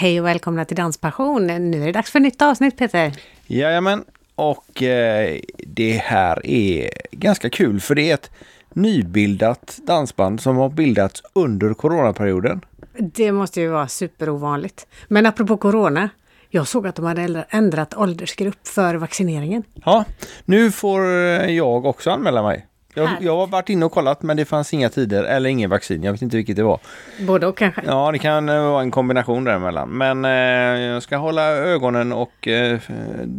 Hej och välkomna till Danspassion. Nu är det dags för nytt avsnitt Peter. Jajamän, och eh, det här är ganska kul för det är ett nybildat dansband som har bildats under coronaperioden. Det måste ju vara superovanligt. Men apropå corona. Jag såg att de hade ändrat åldersgrupp för vaccineringen. Ja, nu får eh, jag också anmäla mig. Jag, jag har varit inne och kollat men det fanns inga tider eller ingen vaccin. Jag vet inte vilket det var. Både och kanske? Ja, det kan eh, vara en kombination däremellan. Men eh, jag ska hålla ögonen och eh,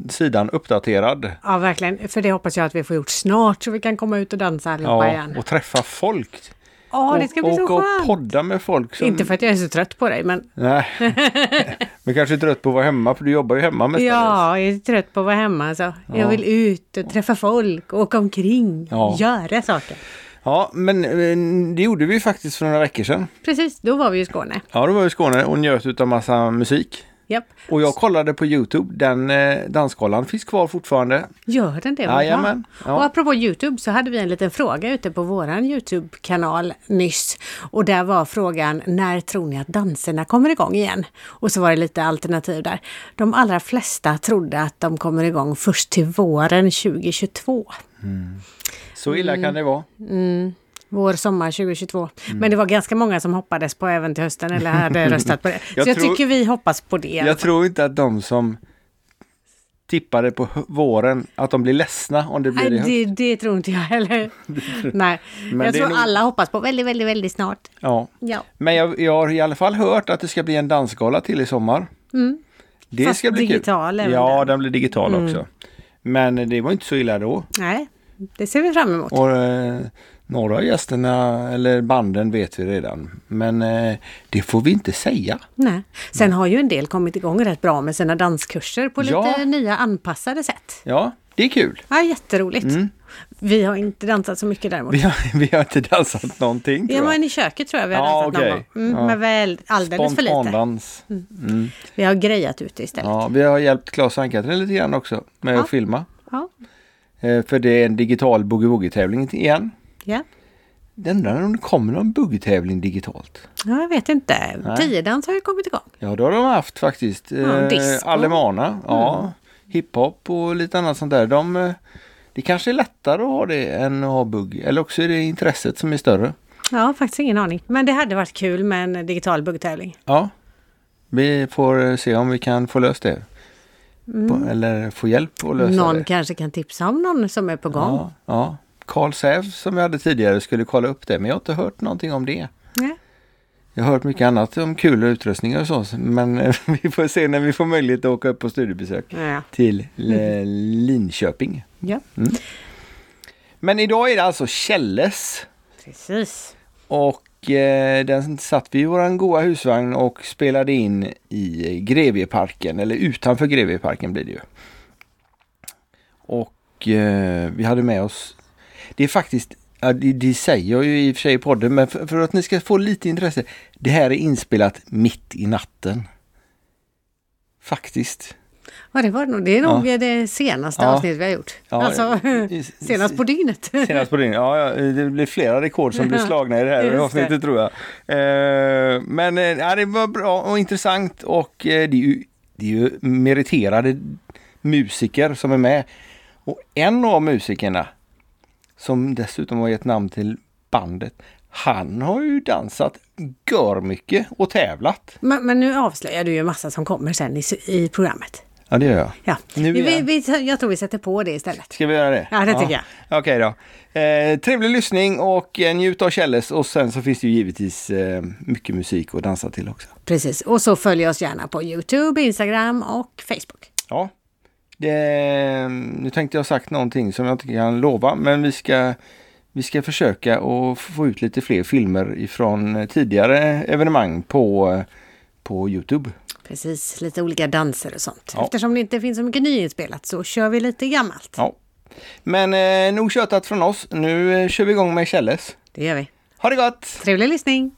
sidan uppdaterad. Ja, verkligen. För det hoppas jag att vi får gjort snart så vi kan komma ut och dansa allihopa ja, igen. och träffa folk. Ja, det ska bli så och skönt. podda med folk. Som... Inte för att jag är så trött på dig, men Nej. men kanske är trött på att vara hemma för du jobbar ju hemma mestadels. ja, jag är trött på att vara hemma. Så. Ja. Jag vill ut och träffa folk, åka omkring, Ja. göra saker. Ja, men eh, det gjorde vi faktiskt för några veckor sedan. Precis, då var vi i Skåne. Ja, då var vi i Skåne och njöt utav massa musik. Japp. Och jag kollade på Youtube, den eh, dansskalan finns kvar fortfarande. Gör den det? Jajamän. Ja. Och apropå Youtube så hade vi en liten fråga ute på våran Youtube-kanal nyss. Och där var frågan, när tror ni att danserna kommer igång igen? Och så var det lite alternativ där. De allra flesta trodde att de kommer igång först till våren 2022. Så illa Mm. kan det vara. Vår, sommar 2022. Mm. Men det var ganska många som hoppades på även till hösten eller hade röstat på det. Så Jag tror- tycker vi hoppas på det. i Jag tror inte att de som tippade på våren, att de blir ledsna om det blir i Nej, höst. det, det tror inte jag heller. Nej, Men jag det tror nog- alla hoppas på väldigt, väldigt, väldigt snart. Ja. Ja. Men jag, jag har i alla fall hört att det ska bli en dansgala till i sommar. Det Mm. Fast ska bli digital kul. Ja, den. Mm. den blir digital också. Men det var inte så illa då. Nej, det ser vi fram emot. Och eh, några av gästerna eller banden vet vi redan. Men eh, det får vi inte säga. Nej. Sen har ju en del kommit igång rätt bra med sina danskurser på lite Ja. nya anpassade sätt. Ja, det är kul. Ja, jätteroligt. Vi har inte dansat så mycket däremot. Vi har, vi har inte dansat någonting tror Ja, jag. men i köket tror jag vi har Ja, dansat okej. någon. Mm, Ja. Men väl alldeles för lite. Spontandans. Vi har grejat ute istället. Ja, vi har hjälpt Claes och Ann-Katrin lite grann också med Ja. att filma. Ja. Eh, för det är en digital boogie-woogie-tävling igen. Ja. Jag undrar om det kommer någon boogie-tävling digitalt? Ja, jag vet inte. Tiodans har ju kommit igång. Ja, det har de haft faktiskt. Ja, disco. Alemana, ja. Hiphop och lite annat sånt där. De, eh, det kanske är lättare att ha det än att ha bugg. Eller också är det intresset som är större. Ja, faktiskt ingen aning. Men det hade varit kul med en digital buggtävling. Ja, vi får eh, se om vi kan få löst det. På, eller få hjälp att lösa Mm. Någon det. kanske kan tipsa om någon som är på gång. Ja, ja. Carl Säv som vi hade tidigare skulle kolla upp det men jag har inte hört någonting om det. Nej. Jag har hört mycket annat om kul utrustningar och så men eh, vi får se när vi får möjlighet att åka upp på studiebesök Ja. till eh, Linköping. ja, Men idag är det alltså Källes precis. och eh, den satt vi i våran goa husvagn och spelade in i Grevieparken eller utanför Grevieparken blir det ju. Och eh, vi hade med oss, det är faktiskt, ja, det, det säger jag ju i och för sig i podden, men för, för att ni ska få lite intresse, det här är inspelat mitt i natten. Faktiskt. Ja, det var det nog. Det är nog det senaste Ja. avsnittet vi har gjort. Ja, alltså, senast på dygnet. Senast på din. Ja, ja, det blir flera rekord som blir slagna i det här Just det. avsnittet tror jag. Eh, men eh, ja, det var bra och intressant och eh, det, är ju, det är ju meriterade musiker som är med. Och en av musikerna som dessutom har gett namn till bandet. Han har ju dansat gör mycket och tävlat. men, men nu avslöjar du ju massa som kommer sen i, i programmet. Ja, det gör jag. Ja. Nu vi, igen. vi, jag tror vi sätter på det istället. Ska vi göra det? Ja, det tycker jag. Okej då. Eh, trevlig lyssning och eh, njut av Källes och sen så finns det ju givetvis eh, mycket musik att dansa till också. Precis. Och så följ oss gärna på Youtube, Instagram och Facebook. Ja. Det, nu tänkte jag sagt någonting som jag inte kan lova men vi ska, vi ska försöka att få ut lite fler filmer ifrån tidigare evenemang på, på Youtube. Precis, lite olika danser och sånt. Ja. Eftersom det inte finns så mycket nyinspelat så kör vi lite gammalt. Ja. Men eh, nog tjötat från oss. Nu eh, kör vi igång med Källes. Det gör vi. Ha det gott! Trevlig lyssning!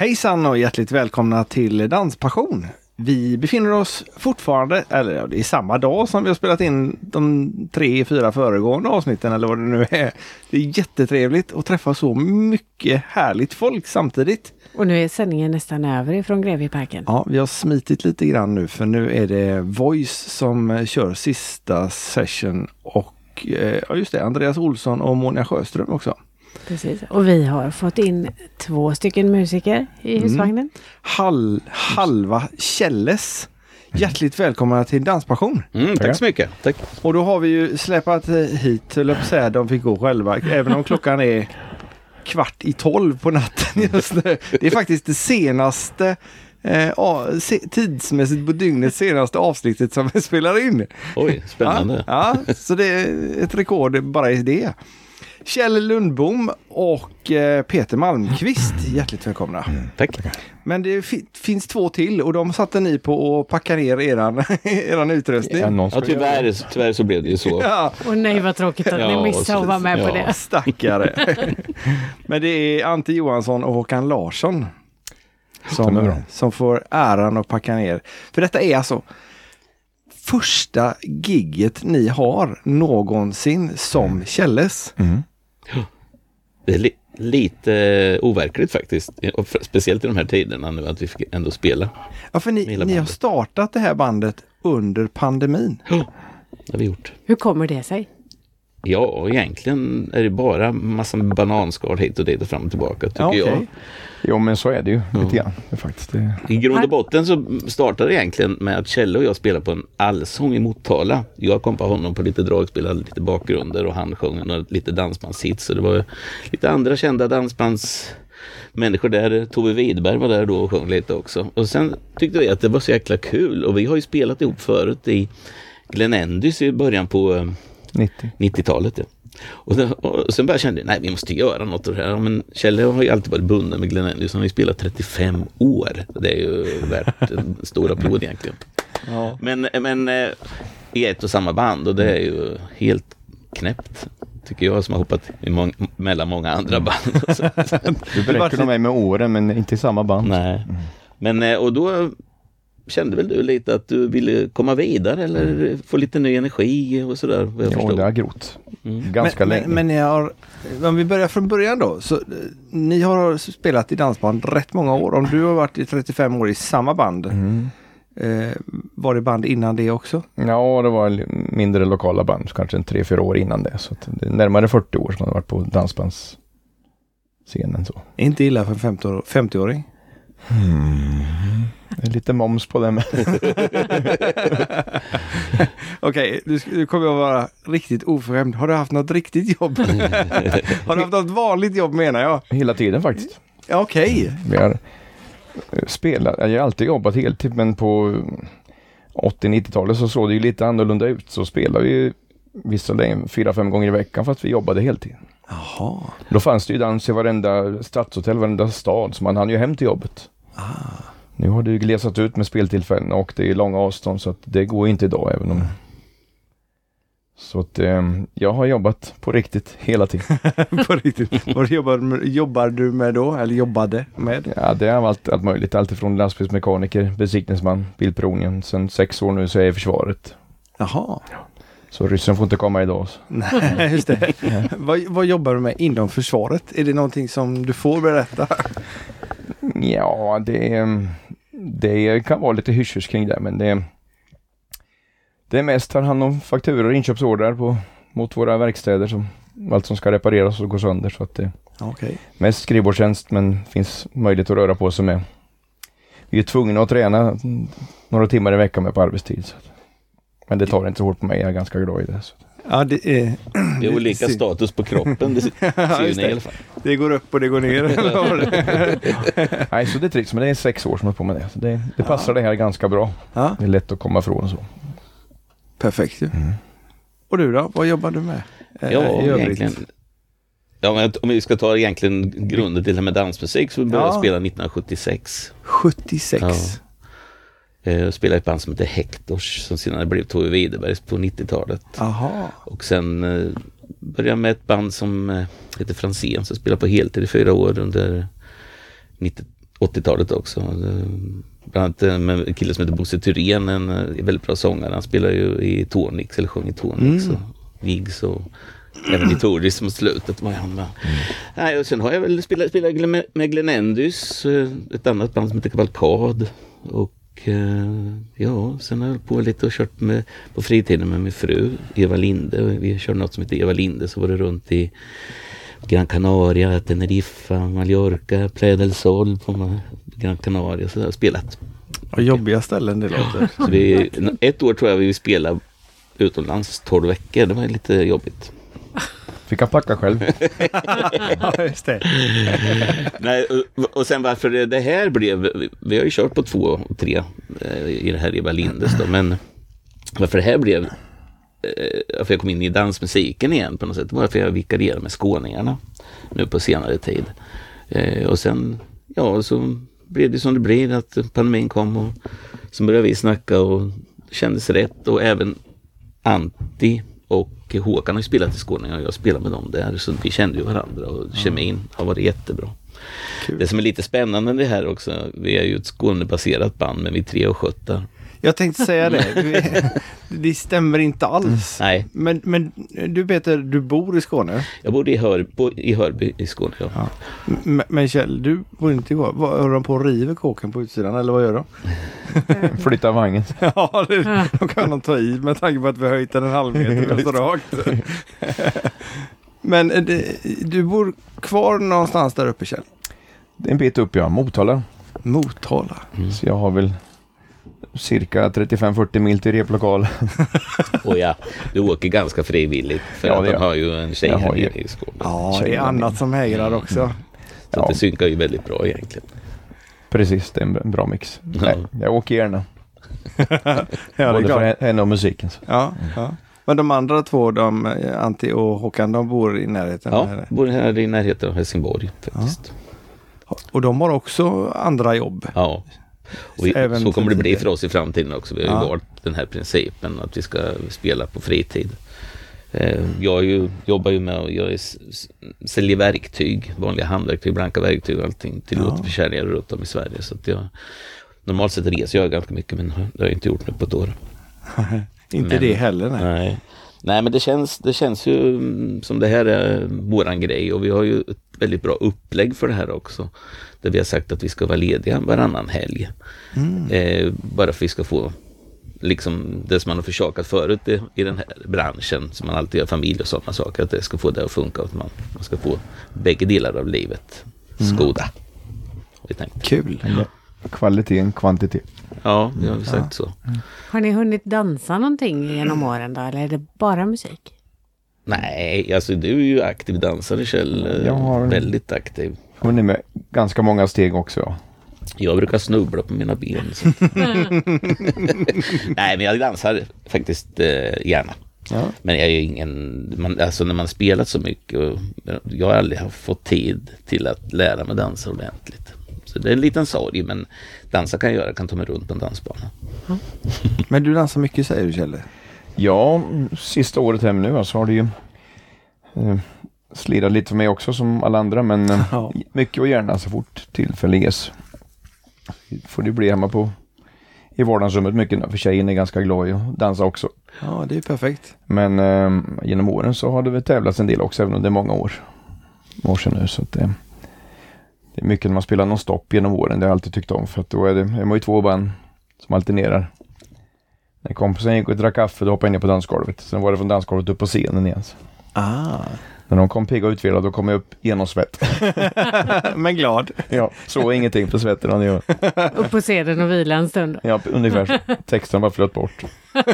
Hejsan och hjärtligt välkomna till Danspassion. Vi befinner oss fortfarande, eller ja, det är samma dag som vi har spelat in de tre, fyra föregående avsnitten eller vad det nu är. Det är jättetrevligt att träffa så mycket härligt folk samtidigt. Och nu är sändningen nästan över ifrån Grevieparken. Ja, vi har smitit lite grann nu för nu är det Voice som kör sista session och eh, ja just det, Andreas Olsson och Monia Sjöström också. Precis. Och vi har fått in två stycken musiker i Mm. husvagnen. Hal, halva Källes. Hjärtligt välkomna till Danspassion! Mm, tack så mycket. Tack. Och då har vi ju släpat hit, höll säga, de fick gå själva, även om klockan är kvart i tolv på natten just nu. Det är faktiskt det senaste eh, tidsmässigt på dygnet senaste avsnittet som vi spelar in. Oj, spännande. Ja, ja, så det är ett rekord bara i det. Kjell Lundbom och eh, Peter Malmqvist, hjärtligt välkomna. Tack. Men det fi- finns två till och de satte ni på att packa ner eran, eran utrustning. Ja, Ja, tyvärr, tyvärr så blev det ju så. Ja, Och nej vad tråkigt att ni Ja, missade att vara med på ja. det. stackare. Men det är Ante Johansson och Håkan Larsson som, som får äran att packa ner. För detta är alltså första gigget ni har någonsin som Kjelles. Mm. Det är li lite overkligt faktiskt. Och speciellt i de här tiderna nu att vi fick ändå spela. Ja, för ni, ni har startat det här bandet under pandemin. Det har vi gjort. Hur kommer det sig? Ja, egentligen är det bara massa bananskal hit och dit och fram och tillbaka tycker Ja, okej. jag. Jo men så är det ju lite grann. Det är faktiskt det. I grund och botten så startade det egentligen med att Kjelle och jag spelade på en allsång i Motala. Jag kom på honom på lite dragspel, lite bakgrunder och han sjöng några lite dansbandshits. Så det var lite andra kända dansbandsmänniskor där. Tove Widberg var där då och sjöng lite också. Och sen tyckte vi att det var så jäkla kul och vi har ju spelat ihop förut i Glen Endys i början på eh, 90. 90-talet. Ja. Och, sen, och sen började jag känna, nej vi måste göra något av det här. Men Kjelle har ju alltid varit bunden med Glenn Endys. Han har ju spelat 35 år. Det är ju värt en stor applåd egentligen. Ja. Men, men eh, i ett och samma band och det är ju helt knäppt. Tycker jag som har hoppat i mång- mellan många andra band. Och så. Du beräknar de mig med åren men inte i samma band. Nej. Men eh, och då kände väl du lite att du ville komma vidare eller få lite ny energi och sådär. Jo, förstod. det har grott. Mm. Ganska men, länge. Men, men ni har, om vi börjar från början då. Så, eh, ni har spelat i dansband rätt många år. Om du har varit i 35 år i samma band. Mm. Eh, var det band innan det också? Ja, det var mindre lokala band, kanske en tre, fyra år innan det. Så att det är närmare 40 år som man har varit på dansbandsscenen. Så. Inte illa för en 50 år- 50-åring. Det är lite moms på det med. Okej, sk- nu kommer jag vara riktigt oförskämd. Har du haft något riktigt jobb? har du haft något vanligt jobb menar jag? Hela tiden faktiskt. Ja, Okej. Vi har eh, spelat, jag har alltid jobbat heltid men på 80-90-talet så såg det ju lite annorlunda ut. Så spelade vi vissa lägen fyra, fem gånger i veckan fast vi jobbade heltid. Jaha. Då fanns det ju dans i varenda stadshotell, varenda stad, så man hann ju hem till jobbet. Nu har det ju glesat ut med speltillfällen och det är långa avstånd så att det går inte idag även om... Så att eh, jag har jobbat på riktigt hela tiden. På riktigt. Vad jobbar, du med- jobbar du med då? Eller jobbade med? Ja, det har varit allt möjligt. Allt ifrån lastbilsmekaniker, besiktningsman, bilprovningen. Sen sex år nu så är jag i försvaret. Jaha. Så ryssen får inte komma idag. Så. Nej, just det. vad, vad jobbar du med inom försvaret? Är det någonting som du får berätta? Ja, det, det kan vara lite hysch kring det, men det, det är mest tar hand om fakturor och inköpsordrar på, mot våra verkstäder. Som, allt som ska repareras och gå sönder. Så att det Okej. mest skrivbordstjänst, men finns möjlighet att röra på sig med. Vi är tvungna att träna några timmar i veckan med på arbetstid. Så. att- Men det tar inte så hårt på mig, jag är ganska glad i det. Så. Ja, det är... Det är olika det- status på kroppen. Det ser ju ni i alla fall. Det går upp och det går ner. eller? Nej, så det trivs, men det är sex år som jag har på med det. Så det, det passar det här ganska bra. ja, Det är lätt att komma ifrån och så. perfekt ju. Och du då? Vad jobbar du med? Eh, Ja, egentligen. Ja, men om vi ska ta egentligen grunden till det här med dansmusik så började jag Ja. spela 1976. 76. Ja. Eh, Jag spelade i ett band som hette Hectors som senare blev Tove Widerbergs på 90-talet. Jaha. Och sen eh, började jag med ett band som eh, heter Franzén som spelade på heltid i fyra år under 90 80-talet också. Bland annat med en kille som heter Bosse Thyrén, en väldigt bra sångare. Han spelar ju i Tonix, eller sjöng i Tonix Mm. och Gigs och även i Toris mot slutet var han med. Nej, och sen har jag väl spelat, spelat med Glenn Endys, ett annat band som heter Kavalkad. Och eh, ja, sen har jag på lite och kört med, på fritiden med min fru Eva Linde. Vi körde något som heter Eva Linde, så var det runt i Gran Canaria, Teneriffa, Mallorca, Playa del Sol på Gran Canaria. Så jag har spelat. Vad jobbiga ställen det låter. Så vi, ett år tror jag vi spelade utomlands 12 veckor. Det var lite jobbigt. Fick han packa själv. ja, just det. Nej, och, och sen varför det- det här blev, vi har ju kört på två och tre eh, i det här Eva Lindes då, men varför det här blev, eh, varför jag kom in i dansmusiken igen på något sätt, var för jag vikarierade med Skåningarna nu på senare tid. Eh, och sen, ja, så blev det som det blir, att pandemin kom och så började vi snacka och kändes rätt och även Antti och Håkan har ju spelat i Skåne och jag spelar med dem där så vi kände ju varandra och kemin har varit jättebra. Det som är lite spännande det här också, vi är ju ett Skånebaserat band men vi är tre och sköttar. Jag tänkte säga det. Det stämmer inte alls. Nej, Men, men du Peter, du bor i Skåne. jag bodde i, Hör, bo, i Hörby i Skåne. Ja. Ja. Men Kjell, du bor inte i Skåne. Vad, Håller de på och river kåken på utsidan eller vad gör de? Flytta vagnen. Ja, det, de kan de ta i med tanke på att vi har höjt den en halv meter så rakt. Men eh, det, du bor kvar någonstans där uppe Kjell? Det är en bit upp ja, Motala. Motala. Så jag har väl cirka 35-40 mil till replokal. Och ja, du åker ganska frivilligt för Ja, att de har ju en tjej Jag här nere i Skåne. Ja, det är annat som hägrar också. Så Ja. det synkar ju väldigt bra egentligen. Precis, det är en bra- mix. Ja. Nej, jag åker gärna. Ja, Både för henne och musiken. så. Ja, ja. Men de andra två, de, eh, Antti och Håkan, de bor i närheten? Ja, eller? bor här i närheten av Helsingborg faktiskt. Och de har också andra jobb? Ja. Och vi, så kommer det bli för oss i framtiden också. Vi har ju Ja. valt den här principen att vi ska spela på fritid. Eh, Jag ju, jobbar ju med att jag är, säljer verktyg, vanliga handverktyg, blanka verktyg och allting till Ja. återförsäljare runt om i Sverige. Så att jag, normalt sett reser jag ganska mycket men det har jag inte gjort nu på ett år. Inte Men- det heller nej. Nej. Nej men det känns, det känns ju mm, som det här är våran grej och vi har ju ett väldigt bra upplägg för det här också. Där vi har sagt att vi ska vara lediga varannan helg. Eh, bara för att vi ska få liksom det som man har försakat förut i, i den här branschen, som man alltid har familj och sådana saker, att det ska få det att funka och att man, man ska få bägge delar av livet skoda. Har vi tänkt. Kul. Kvalitet, kvantitet. Ja, vi har ju sagt så. Har ni hunnit dansa någonting genom åren då, eller är det bara musik? Nej, alltså du är ju aktiv dansare Kjell. Jag har- Väldigt aktiv. Hunnit med ganska många steg också. Ja. Jag brukar snubbla på mina ben. Så. Nej, men jag dansar faktiskt eh, gärna. Ja. Men jag är ju ingen, man, alltså när man spelat så mycket, och, jag har aldrig haft fått tid till att lära mig dansa ordentligt. Så det är en liten sorg, men dansa kan jag göra, jag kan ta mig runt på en dansbana. Men du dansar mycket säger du Kjell? Ja, sista året hem nu så har det ju eh, slirat lite för mig också som alla andra men eh, Ja. mycket och gärna så fort tillfälle ges. Får det bli hemma på i vardagsrummet mycket nu för tjejen är ganska glad i att dansa också. Ja, det är perfekt. Men eh, genom åren så har det väl tävlats en del också även om det är många år, år sedan nu. Så att, eh, det är mycket när man spelar någon stopp genom åren, det har jag alltid tyckt om för att då är det, är man ju två band som alternerar. När kompisen gick och drack kaffe då hoppade jag ner på dansgolvet. Sen var det från dansgolvet upp på scenen igen. Ah. När de kom pigga och utvilade då kom jag upp genomsvett. Men glad. ja, så ingenting på svetten. och gör- Upp på scenen och vila en stund. Ja, ungefär så. Texten bara flöt bort.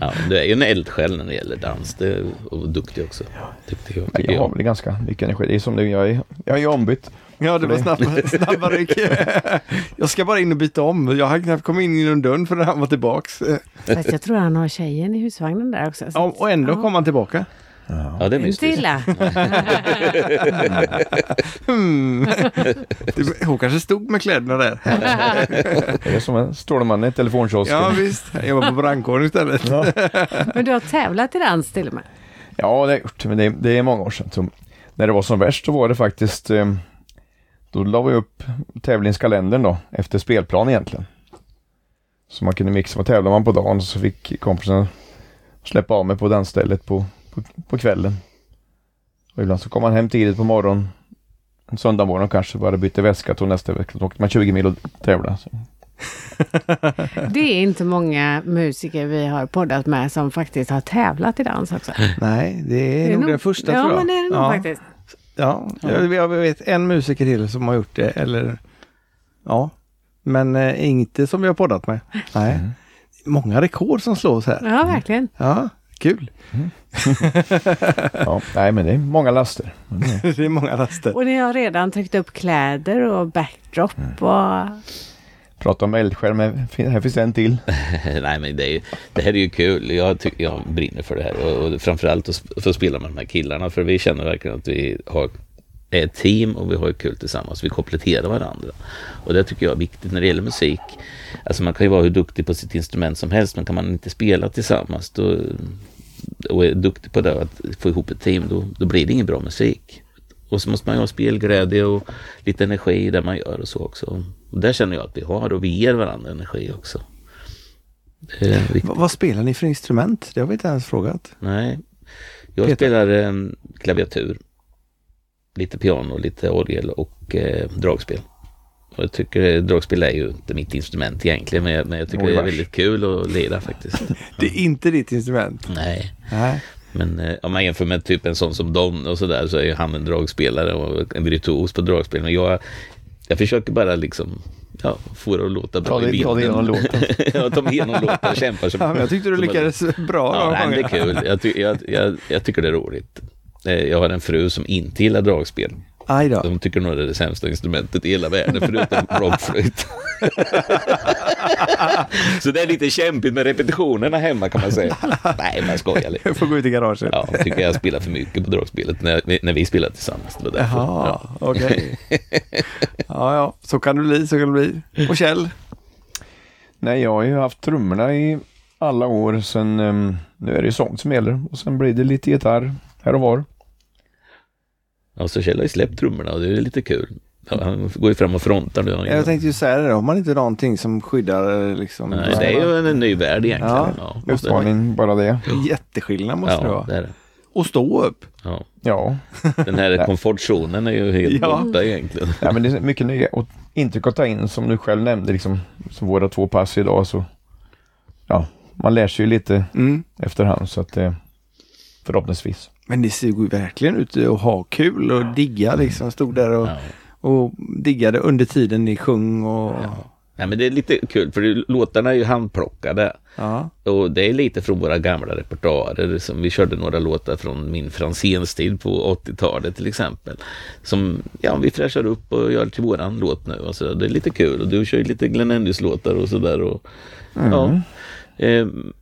Ja, du är ju en eldsjäl när det gäller dans det, och duktig också. Tyckte jag. Jag har väl ganska mycket energi. Det är som det, jag är, jag är ombytt. Ja, det var snabba, snabba ryck. Jag ska bara in och byta om. Jag har knappt kommit in genom dörren förrän han var tillbaks. Fast jag tror han har tjejen i husvagnen där också. så- Ja, och ändå Ja. kom han tillbaka. Ja, det är Inte mystiskt. illa. Hmm. Det- Hon kanske stod med kläderna där. Det är som en Stålmannen i telefonkiosken. Ja, visst. Jag jobbar på brandkåren istället. Ja. Men du har tävlat i dans till och med. Ja, det har jag gjort. Men det, det är många år sedan. Så när det var som värst så var det faktiskt... Eh, då la vi upp tävlingskalendern då, efter spelplan egentligen. Så man kunde mixa, och tävlade man på dagen så fick kompisen släppa av mig på dansstället på, på, på kvällen. Och ibland så kom man hem tidigt på morgonen, en söndag morgon kanske, bara bytte väska, tog nästa vecka, då åkte man 20 mil och tävlade. Så. Det är inte många musiker vi har poddat med som faktiskt har tävlat i dans också. Nej, det är, nog den första ja, tror jag. men det är det nog ja. faktiskt. Ja, jag, jag vet en musiker till som har gjort det, eller ja. Men eh, inte som vi har poddat med. Nej. Mm. Många rekord som slås här. Ja, verkligen. Ja, kul. Ja, nej men det är många laster. Det- är många raster. Och ni har redan tryckt upp kläder och backdrop och... Prata om eldsjäl, men här finns en till. Nej men det, är, det här är ju kul. Jag, tycker, jag brinner för det här och, och framförallt att få spela med de här killarna för vi känner verkligen att vi har är ett team och vi har kul tillsammans. Vi kompletterar varandra. Och det tycker jag är viktigt när det gäller musik. Alltså man kan ju vara hur duktig på sitt instrument som helst men kan man inte spela tillsammans då, och är duktig på det, att få ihop ett team, då, då blir det ingen bra musik. Och så måste man ju ha spelglädje och lite energi i det man gör och så också. Och där känner jag att vi har och vi ger varandra energi också. Va- vad spelar ni för instrument? Det har vi inte ens frågat. Nej, jag Peter? spelar eh, klaviatur, lite piano, lite orgel och eh, dragspel. Och jag tycker dragspel är ju inte mitt instrument egentligen, men jag, men jag tycker Oj, det är vars. väldigt kul att lira faktiskt. Det är inte ditt instrument. Nej, Nej. men eh, om man jämför med typ en sån som Don och sådär så är ju han en dragspelare och en virtuos på dragspel. Men jag, jag försöker bara liksom, ja, få det att låta bra Ta i det, ta det bilden. genom låten. ja, ta mig igenom låten och kämpa som... Ja, jag tyckte du lyckades bra. Ja, nej, det är kul. Jag, ty jag, jag, jag tycker det är roligt. Eh, Jag har en fru som inte gillar dragspel. Aj då. De tycker nog det är det sämsta instrumentet i hela världen förutom blockflöjt. Så det är lite kämpigt med repetitionerna hemma kan man säga. Nej, man skojar lite. Jag får gå ut i garaget. Ja, jag tycker jag spelar för mycket på dragspelet när, vi- när vi spelar tillsammans. Det. Jaha, Ja. okej. Ja, ja, så kan det bli, så kan det bli. Och Kjell? Nej, jag har ju haft trummorna i alla år. Sen, ehm, nu är det ju sånt som gäller. Och sen blir det lite gitarr här och var. Ja, så Kjell har ju släppt trummorna och det är lite kul. Han går ju fram och frontar nu. Jag tänkte ju säga det, har man inte någonting som skyddar liksom? Nej, det är ju en, en ny värld egentligen. Ja, Ja, måste det bara det. Jätteskillnad måste det Ja, vara. det är det. Och stå upp. Ja. Ja, Den här komfortzonen är ju helt Ja. borta egentligen. ja men det är mycket nya och intryck att ta in som du själv nämnde, liksom, som våra två pass idag. Så, ja, man lär sig ju lite Mm. efterhand så att eh, förhoppningsvis. Men ni ser ju verkligen ut att ha kul och digga liksom. Stod där och, Ja. och diggade under tiden ni sjöng och... Nej, men det är lite kul för låtarna är ju handplockade. Ja. Och det är lite från våra gamla repertoarer. Som vi körde några låtar från min Franzéns tid på 80-talet till exempel. Som ja, vi fräschar upp och gör till våran låt nu. Och så, det är lite kul. Och du kör ju lite Glenn Endys-låtar och sådär. Och, ja. Ehm,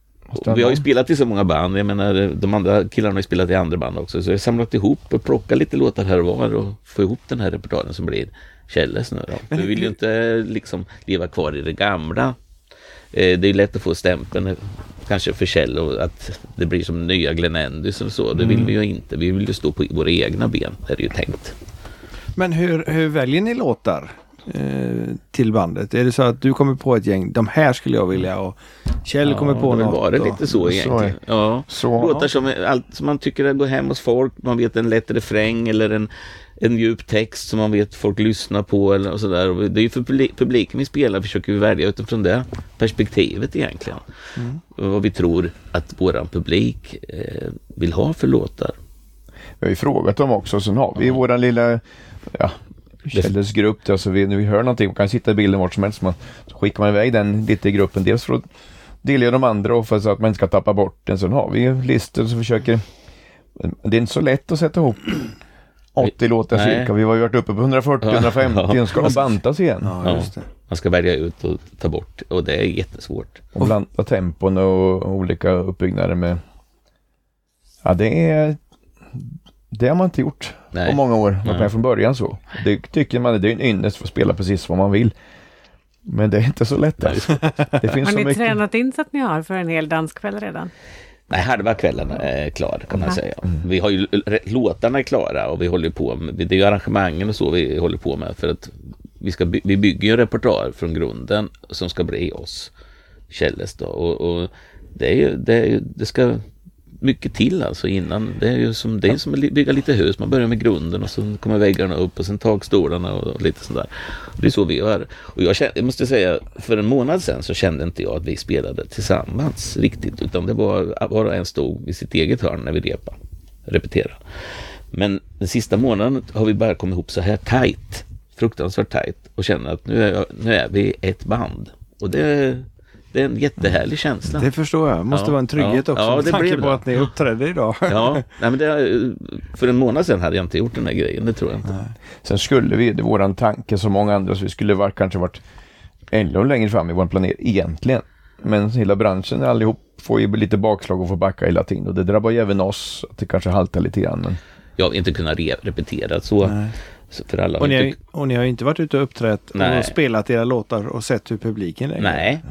vi har ju spelat i så många band. Jag menar, de andra killarna har ju spelat i andra band också. Så jag har samlat ihop och plockat lite låtar här och var och få ihop den här repertoaren som blir Kjelles nu då. Vi vill ju inte liksom leva kvar i det gamla. Eh, det är lätt att få stämpeln eh, kanske för Kjell och att det blir som nya Glenn Endys och så. Det vill vi ju inte. Vi vill ju stå på våra egna ben, är det ju tänkt. Men hur, hur väljer ni låtar eh, till bandet? Är det så att du kommer på ett gäng, de här skulle jag vilja och Kjell kommer på något? var det och- lite så Så egentligen. är- Ja. Så, Låtar som, allt som man tycker går hem hos folk. Man vet en lätt refräng eller en, en djup text som man vet folk lyssnar på eller och sådär. Och Det är ju för publi- publiken vi spelar försöker vi välja utifrån det perspektivet egentligen. Och vad vi tror att våran publik eh, vill ha för låtar. Vi har ju frågat dem också. Sen har vi våran lilla ja, Kjelles grupp. Alltså vi, när vi hör någonting, man kan sitta i bilden vart som helst. Man, så skickar man iväg den lite i gruppen. Dels för att delge de andra och för så att man inte ska tappa bort den. Sen har vi ju listor som försöker... Det är inte så lätt att sätta ihop 80 låtar cirka. Vi har ju varit uppe på 140, Ja. 150. Ja. Sen ska de bantas igen. Ja, Ja. just det. Man ska välja ut och ta bort och det är jättesvårt. Och blanda tempon och olika uppbyggnader med... Ja, det är... Det har man inte gjort Nej. på många år. Varit Nej. med från början så. Det tycker man, det är en ynnest för att spela precis vad man vill. Men det är inte så lätt alltså. Det finns Har så ni mycket. tränat in så att ni har för en hel danskväll redan? Nej, halva kvällen är klar kan man Ja. säga. Vi har ju låtarna är klara och vi håller på med, det är ju arrangemangen och så vi håller på med för att vi, ska, by- vi bygger ju en repertoar från grunden som ska bli oss. Källes då. Och, och det, är ju, det, är ju, det ska mycket till alltså innan. Det är ju som, det är som att bygga lite hus. Man börjar med grunden och så kommer väggarna upp och sen takstolarna och lite sådär. Det är så vi gör. Och jag, kände, jag måste säga, för en månad sedan så kände inte jag att vi spelade tillsammans riktigt. Utan det var var och en stod vid sitt eget hörn när vi repade, repeterade. Men den sista månaden har vi bara kommit ihop så här tajt. Fruktansvärt tajt. Och känner att nu är, nu är vi ett band. Och det det är en jättehärlig känsla. Det förstår jag. Måste Ja, vara en trygghet ja, också ja, med tanke på att ni uppträdde idag. Ja, nej, men det, för en månad sedan hade jag inte gjort den här grejen, det tror jag inte. Sen skulle vi, det är våran tanke som många andra, så vi skulle varit, kanske varit ännu längre fram i vår planering egentligen. Men hela branschen allihop får ju lite bakslag och får backa hela tiden och det drabbar ju även oss att det kanske haltar lite grann. Men Jag har inte kunnat re repetera så, Nej. För alla. Och ni, har, inte, och ni har ju inte varit ute och uppträtt Nej. och spelat era låtar och sett hur publiken längre. nej.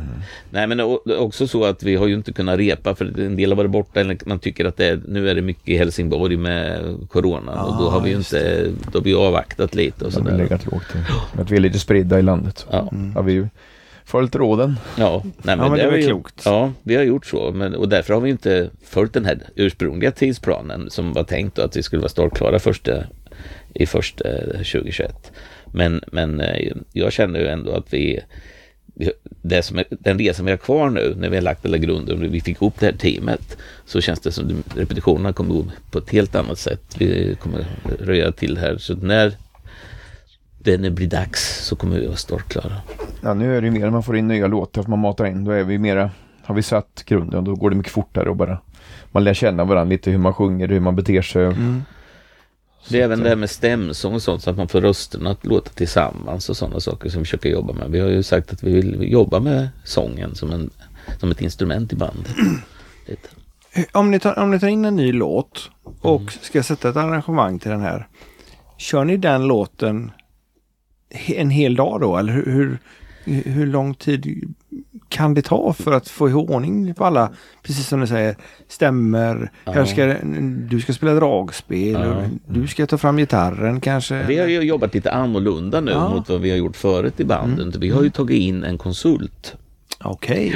nej, men det är också så att vi har ju inte kunnat repa för en del har varit borta eller man tycker att det är, nu är det mycket i Helsingborg med corona och då Ah, har vi ju inte, då har vi avvaktat lite och sådär. legat lågt. Att vi är lite spridda i landet. Ja, Har vi ju följt råden. ja, nej, men, men det har var vi ju- klokt. Ja, vi har gjort så men, och därför har vi inte följt den här ursprungliga tidsplanen som var tänkt då att vi skulle vara startklara första, i första 2021. Men, men eh, jag känner ju ändå att vi vi- det som är, den resan vi har kvar nu när vi har lagt alla grunder och vi fick ihop det här teamet så känns det som att repetitionerna kommer gå på ett helt annat sätt. Vi kommer röja till här så när det nu blir dags så kommer vi vara startklara. Ja, nu är det ju mer när man får in nya låtar, att man matar in, då är vi mera, har vi satt grunden och då går det mycket fortare och bara man lär känna varandra lite hur man sjunger, hur man beter sig. Mm. Det är även det här med stämsång och sånt så att man får rösterna att låta tillsammans och sådana saker som vi försöker jobba med. Vi har ju sagt att vi vill jobba med sången som, en, som ett instrument i bandet. Lite. Om ni, tar, om ni tar in en ny låt och Mm. ska sätta ett arrangemang till den här. Kör ni den låten en hel dag då? Eller hur, hur, lång tid kan det ta för att få i ordning på alla, precis som du säger, stämmer. Ja. ska, du ska spela dragspel, Ja. du ska ta fram gitarren kanske. Vi har ju jobbat lite annorlunda nu Ja. mot vad vi har gjort förut i banden. Vi har ju tagit in en konsult. Okej.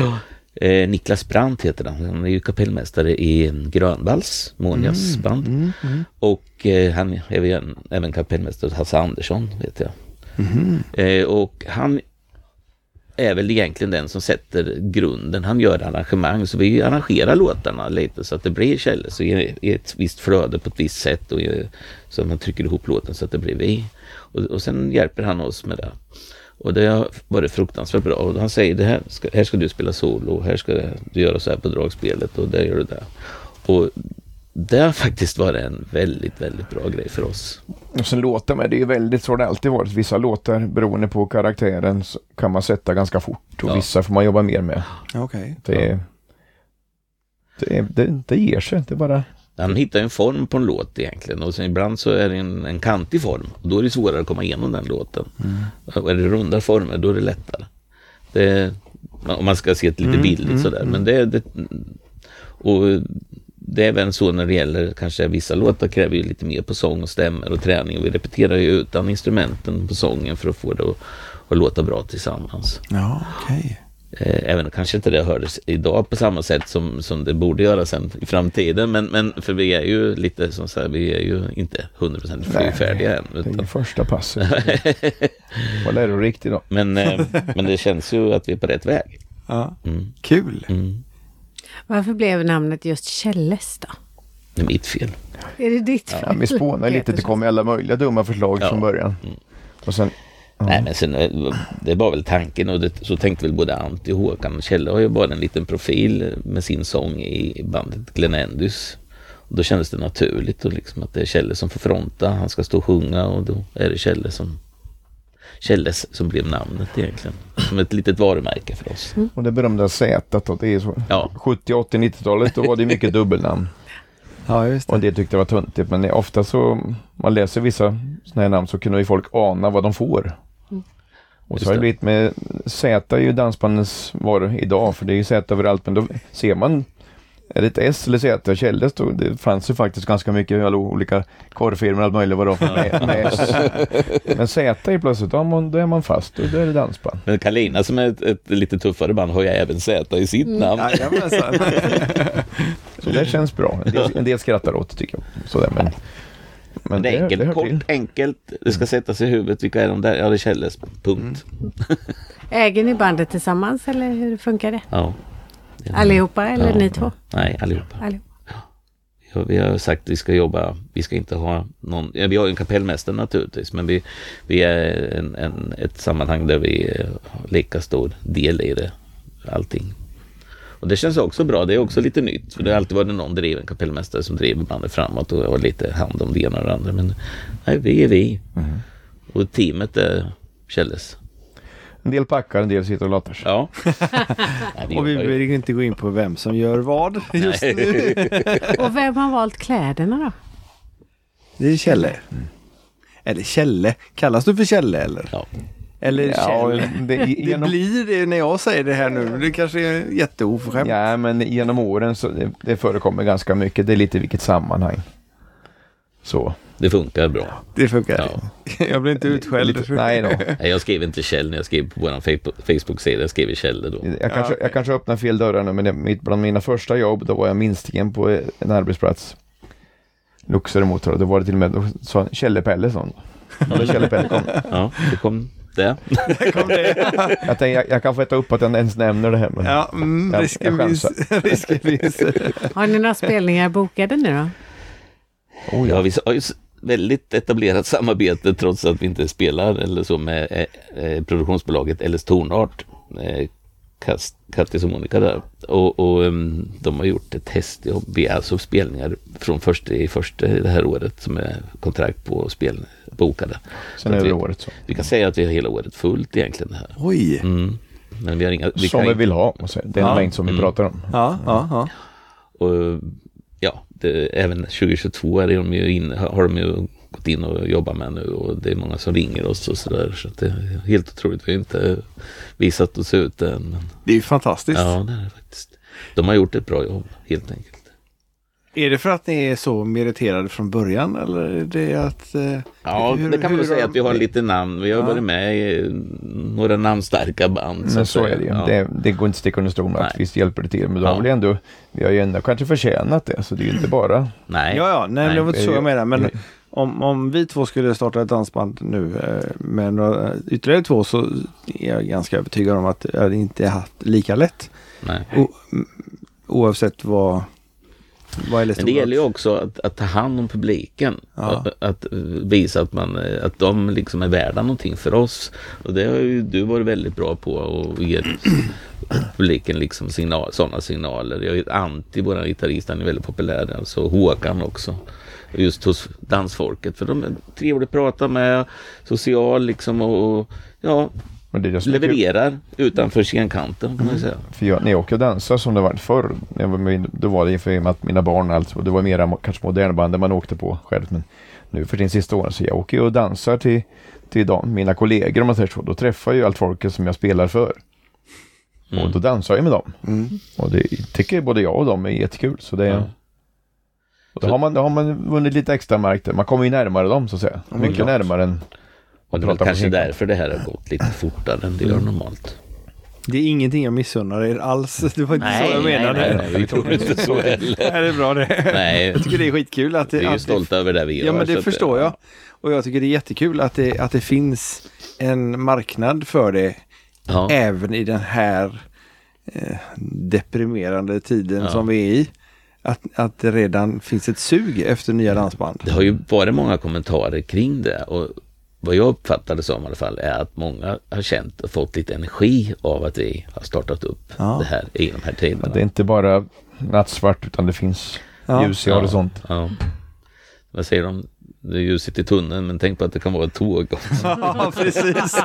Eh, Niklas Brandt heter han. Han är ju kapellmästare i Grönvalls, Monjas band. Mm, mm. Och eh, han är även, även kapellmästare hos Hasse Andersson, vet jag. Mm. Eh, och han är väl egentligen den som sätter grunden. Han gör arrangemang, så vi arrangerar låtarna lite så att det blir källor i, i ett visst flöde på ett visst sätt och i, så att man trycker ihop låten så att det blir vi. Och, och sen hjälper han oss med det. Och det har varit fruktansvärt bra. Och han säger det här ska, här ska du spela solo, här ska du göra så här på dragspelet och där gör du det. Och det har faktiskt varit en väldigt, väldigt bra grej för oss. Och sen låtar med, det är ju väldigt så har det alltid varit. Vissa låtar, beroende på karaktären, så kan man sätta ganska fort och Ja. vissa får man jobba mer med. Okej. Det, är, det, det, det ger sig, det bara... Han hittar en form på en låt egentligen och sen ibland så är det en, en kantig form och då är det svårare att komma igenom den låten. Och är det runda former då är det lättare. Det, om man ska se det lite Mm, bildligt mm, sådär. mm. Men det, det, och det är även så när det gäller kanske vissa låtar kräver ju lite mer på sång och stämmer och träning. Och vi repeterar ju utan instrumenten på sången för att få det att, att låta bra tillsammans. Ja, okej. Eh, Även kanske inte det hördes idag på samma sätt som, som det borde göra sen i framtiden. Men, men för vi är ju lite som så här, vi är ju inte 100% flygfärdiga än. Det är Utan, första passet. Vad lärorik idag. men, eh, men det känns ju att vi är på rätt väg. Ja. Mm, Kul. mm. Varför blev namnet just Källes då? Det är mitt fel. Är det ditt Ja, vi spånar lite, det kom alla möjliga dumma förslag Ja. från början. Och sen... Ja. Nej men sen, eh, det var väl tanken och det, så tänkte väl både Antti och Håkan. Kjelle har ju bara en liten profil med sin sång i bandet Glenn Endys. Och då kändes det naturligt och liksom att det är Kjelle som får fronta. Han ska stå och sjunga och då är det Kjelle som Kjelles som blev namnet egentligen. Som ett litet varumärke för oss. Och det berömda Z, det är så. Ja, 70, 80, 90-talet, då var det mycket dubbelnamn. Ja, just Och en det. tyckte det var töntigt, men ofta så, man läser vissa sådana här namn så kunde ju folk ana vad de får. Och Just så har det det. blivit med Z är ju dansbandens varor idag, för det är ju Z överallt, men då ser man det ett S eller Z? Kjelle stod, det fanns ju faktiskt ganska mycket alla olika korvfirmor och allt möjligt vad det var med, med S. Men Z är plötsligt, ja, man, då är man fast och då är det dansband. Men Kalina som är ett, ett lite tuffare band har ju även Z i sitt namn. Jajamensan. Så det känns bra. En del, en del skrattar åt det tycker jag. Sådär, men, men det är enkelt, hör kort, till. enkelt. Det ska sättas i huvudet. Vilka är de där? Ja, det är Kjelles. Punkt. Äger ni bandet tillsammans eller hur funkar det? Ja. Allihopa eller Ja. ni två? Nej, allihopa. Allihop. Ja, vi har sagt att vi ska jobba, vi ska inte ha någon, ja, vi har en kapellmästare naturligtvis, men vi, vi är en, en, ett sammanhang där vi eh, har lika stor del i det, allting. Och det känns också bra, det är också lite nytt, för det har alltid varit någon driven kapellmästare som driver bandet framåt och har lite hand om det ena och det andra, men nej, vi är vi. Och teamet är Kjelles. En del packar, en del sitter och latar sig. Ja. Och vi vill inte gå in på vem som gör vad just nu. Och vem har valt kläderna då? Det är Kjelle. Eller Kjelle. Kallas du för Kjelle eller? Ja. Eller Ja, Kjell? det, Det genom, blir det när jag säger det här nu. Det kanske är jätteoförskämt. ja, men genom åren så det, det förekommer ganska mycket. Det är lite vilket sammanhang. Så. Det funkar bra. Det funkar. Ja. Jag blir inte utskälld. Lite, nej då. Nej, jag skrev inte Kjell när jag skrev på vår Facebook-sida, jag skrev Kjelle då. Jag kanske, jag kanske öppnar fel dörrar nu men det, bland mina första jobb då var jag minstingen på en arbetsplats. Luxor emot då var det till och med, sa Kjelle-Pelle. Eller Kjelle-Pelle kom. Ja, det kom det. Kom det. Jag, tänkte, jag, jag kan få äta upp att jag ens nämner det här. Men, Ja, mm, risken finns. Har ni några spelningar bokade nu då? Oh, Ja, ja. vi har ju väldigt etablerat samarbete trots att vi inte spelar eller så med eh, eh, produktionsbolaget LS Tornart. Eh, Kast- Kattis och Monica där. Och, och ehm, de har gjort ett testjobb. Vi är alltså spelningar från första i första det här året som är kontrakt på spel bokade. Sen är det vi, året så. vi kan säga att vi har hela året fullt egentligen här. Oj. Mm. Men vi har inga... Vi Som kan vi vill ha. Det är en Ja. mängd som vi Mm. pratar om. Ja, ja, ja. Och ja, det, även 2022 är de ju in, har de ju gått in och jobbar med nu och det är många som ringer oss och sådär. Så det är helt otroligt. Vi har inte visat oss ut än. Men, Det är ju fantastiskt. ja, det är det faktiskt. De har gjort ett bra jobb helt enkelt. Är det för att ni är så meriterade från början eller är det att... eh, Ja, hur- det kan man väl säga att vi har lite namn. Vi har Ja. varit med i några namnstarka band. Men att så säga. är det ju. Ja. Det, det går inte att sticka under stol med Nej. att visst hjälper det till. Men då Ja. har vi ändå, vi har ju ändå kanske förtjänat det. Så det är ju inte bara... Nej. Ja, ja, nej, Nej, det var inte så jag menar. Men om, om vi två skulle starta ett dansband nu eh, med några, ytterligare två så är jag ganska övertygad om att jag hade inte haft lika lätt. Nej. O, oavsett vad, Men det gäller ju också att, att ta hand om publiken. Ja. Att, att visa att, man, att de liksom är värda någonting för oss. Och det har ju du varit väldigt bra på att ge publiken liksom signal, sådana signaler. Jag vet Antti, vår gitarrist, han är väldigt populär. Alltså Håkan också. Just hos dansfolket. För de är trevliga att prata med, social liksom och, och ja, Levererar utanför scenkanten kan man säga. För jag, när jag åker och dansar som det var förr, jag var med, då var det för att mina barn alltså, det var mera kanske modernband där man åkte på själv. Men nu för din sista åren så jag åker och dansar till, till dem, mina kollegor om man säger så. Då träffar jag ju allt folket som jag spelar för. Mm. Och då dansar jag med dem. Mm. Och det tycker både jag och dem är jättekul. Så det, Ja. och då, har man, då har man vunnit lite extra mark där. Man kommer ju närmare dem så att säga. Mycket närmare än Och det är kanske därför det här har gått lite fortare än det gör normalt. Det är ingenting jag missunnar er alls. Det var inte så jag menade. nej, nej, vi tror inte så heller. Nej, det är bra det. Nej, Jag tycker det är skitkul att det, vi är ju att det stolta över det vi gör. Ja men det att förstår jag. Och jag tycker det är jättekul att det, att det finns en marknad för det Ja, även i den här eh, deprimerande tiden Ja. som vi är i. Att, att det redan finns ett sug efter nya dansband. det har ju varit många kommentarer kring det och vad jag uppfattar det som i alla fall är att många har känt och fått lite energi av att vi har startat upp Ja. det här i de här tiderna. Det är inte bara nattsvart utan det finns Ja. ljus i horisont. Ja. Vad säger de? Det är ljuset i tunneln men tänk på att det kan vara ett tåg också. Ja, precis.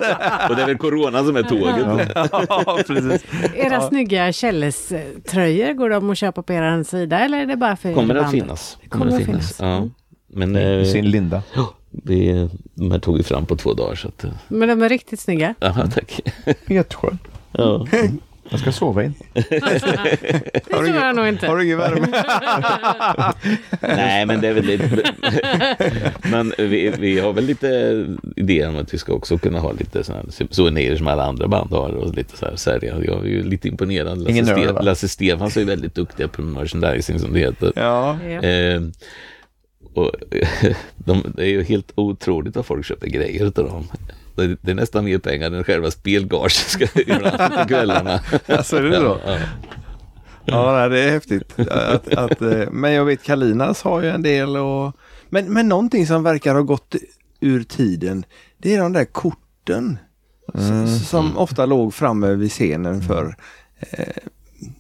och det är väl corona som är tåget. ja, precis. Era snygga Kjelles-tröjor, går de att köpa på er sida eller är det bara för Kommer det att finnas. Kommer att finnas. Ja. Men I eh, sin linda. Vi, de här tog vi fram på två dagar så att, eh, Men de är riktigt snygga. ja tack. Jätteskön. Ja. Jag ska sova in. Det tror jag nog inte. Har du ingen värme? Nej, men det är väl lite... men vi, vi har väl lite idéer om att vi ska också kunna ha lite sådana souvenirer som alla andra band har och lite så här sälja. Jag är ju lite imponerad. Lasse, Ingen Ste-? Lasse Stefans är ju väldigt duktiga på merchandising som det heter. Ja. Ja. Eh, och, de, det är ju helt otroligt vad folk köper grejer utav dem. Det, det är nästan mer pengar än själva spelgage ska ibland på kvällarna. Alltså är det så? Ja, Ja, det är häftigt. Att, att, eh, men jag vet Kalinas har ju en del och... Men, men någonting som verkar ha gått ur tiden, det är de där korten. s- Som ofta låg framme vid scenen för.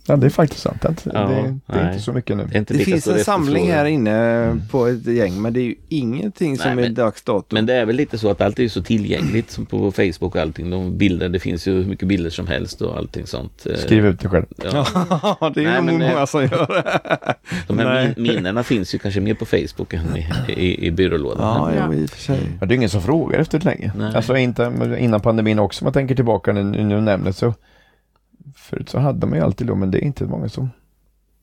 Ja, det är faktiskt sant. Det, är inte- Ja, det, det är inte så mycket nu. det Det finns en samling här inne på ett gäng men det är ju ingenting som Nej, är men- dags dato. Men det är väl lite så att allt är så tillgängligt som på Facebook och allting. De bilder, det finns ju hur mycket bilder som helst och allting sånt. Eh, Skriv ut det själv. Ja. Ja, det är Nej, nog men, många eh, som gör det. De här min, minnena finns ju kanske mer på Facebook än i, i, i byrålådan. Ja, ja, i och för sig. Men det är ingen som frågar efter det länge. Nej. Alltså inte, innan pandemin också, om man tänker tillbaka nu, nu nämner så. Förut så hade man ju alltid då, men det är inte många som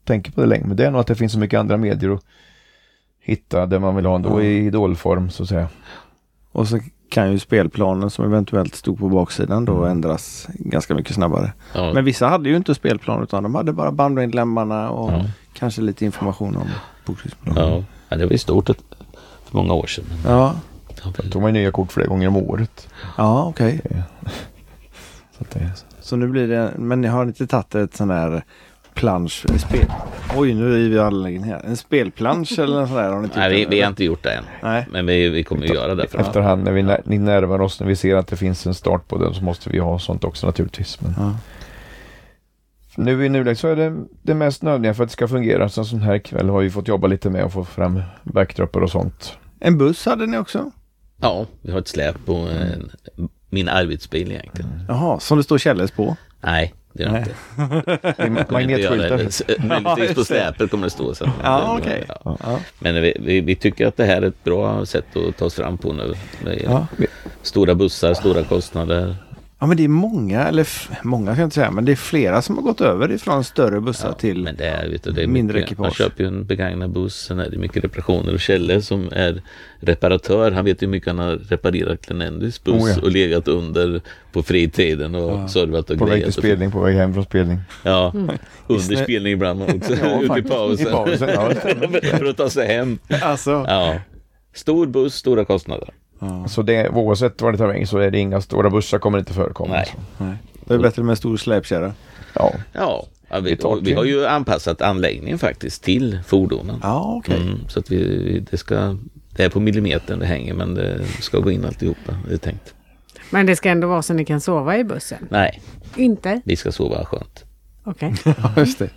tänker på det längre. Men det är nog att det finns så mycket andra medier att hitta där man vill ha ändå i idolform så att säga. Och så kan ju spelplanen som eventuellt stod på baksidan då Mm. ändras ganska mycket snabbare. Ja. Men vissa hade ju inte spelplan utan de hade bara bandmedlemmarna och Ja. kanske lite information om bokslutsplanen. Ja. ja, det var ju stort ett, för många år sedan. Ja, Då tog man ju nya kort flera gånger om året. ja okej. Så att det, Så nu blir det, men ni har inte tagit ett sån där plansch, eller spel. Oj, nu river jag anläggningen här. En spelplansch eller något sånt där har ni Nej, vi, vi har inte gjort det än. Nej. Men vi, vi kommer att göra det. För efterhand när vi när, ni närmar oss, när vi ser att det finns en start på den så måste vi ha sånt också naturligtvis. Men Ja. nu i nuläget så är det det mest nödvändiga för att det ska fungera. Så en sån här kväll har vi fått jobba lite med att få fram backdropper och sånt. En buss hade ni också? Ja, vi har ett släp på en, min arbetsbil egentligen. Jaha, som det står Kjelles på? Nej, det gör det inte. Magnetskyltar. Möjligtvis på släpet kommer det stå sen. Ja, okej. Ja. Ja. Men vi, vi, vi tycker att det här är ett bra sätt att ta oss fram på nu. Ja. Stora bussar, stora kostnader. Ja, men det är många, eller många ska jag inte säga, men det är flera som har gått över ifrån större bussar till... Men det är, vet du, det är mindre mycket, ekipage. Man köper ju en begagnad buss, sen är det mycket reparationer. Och Kjelle som är reparatör, han vet ju hur mycket han har reparerat Glenendys buss Oh ja. och legat under på fritiden och servat och På väg till grejat. och- spelning, på väg hem från spelning. Ja, under Snö- spelning ibland också. Ja, ute i pausen. I pausen, ja. För att ta sig hem. Alltså, Ja. Stor buss, stora kostnader. Så det, oavsett vad det tar vägen så är det inga stora bussar kommer inte förekomma. Nej. Så. det är bättre med en stor släpkärra. Ja. Ja, ja vi, Vi har ju anpassat anläggningen faktiskt till fordonen. Ja, okej. Mm, så att vi, det ska, det är på millimetern det hänger men det ska gå in alltihopa, det är tänkt. Men det ska ändå vara så ni kan sova i bussen? Nej, Inte? vi ska sova skönt. Okej. Ja, just det.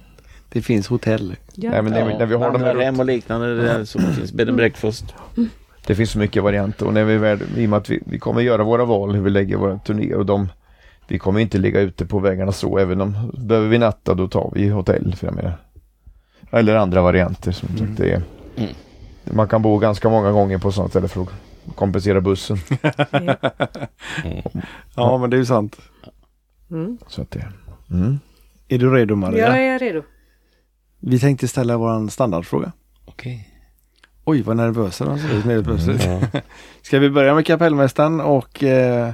Det finns hotell. Ja. Nej, men när, vi, när vi har dem här hem och liknande, det så finns bed and breakfast. Det finns så mycket varianter och när vi väl, i och med att vi, vi kommer göra våra val hur vi lägger våra turnéer och de Vi kommer inte ligga ute på vägarna så även om behöver vi natta då tar vi hotell för jag menar. Eller andra varianter som sagt det är. Mm. Man kan bo ganska många gånger på sånt ställe för att kompensera bussen. Ja, men det är ju sant. Mm. Så att det, mm. Är du redo Maria? Jag är redo. Vi tänkte ställa vår standardfråga. Okej. Oj, vad nervösa de ser ut helt plötsligt. Ja. Ska vi börja med kapellmästaren och eh,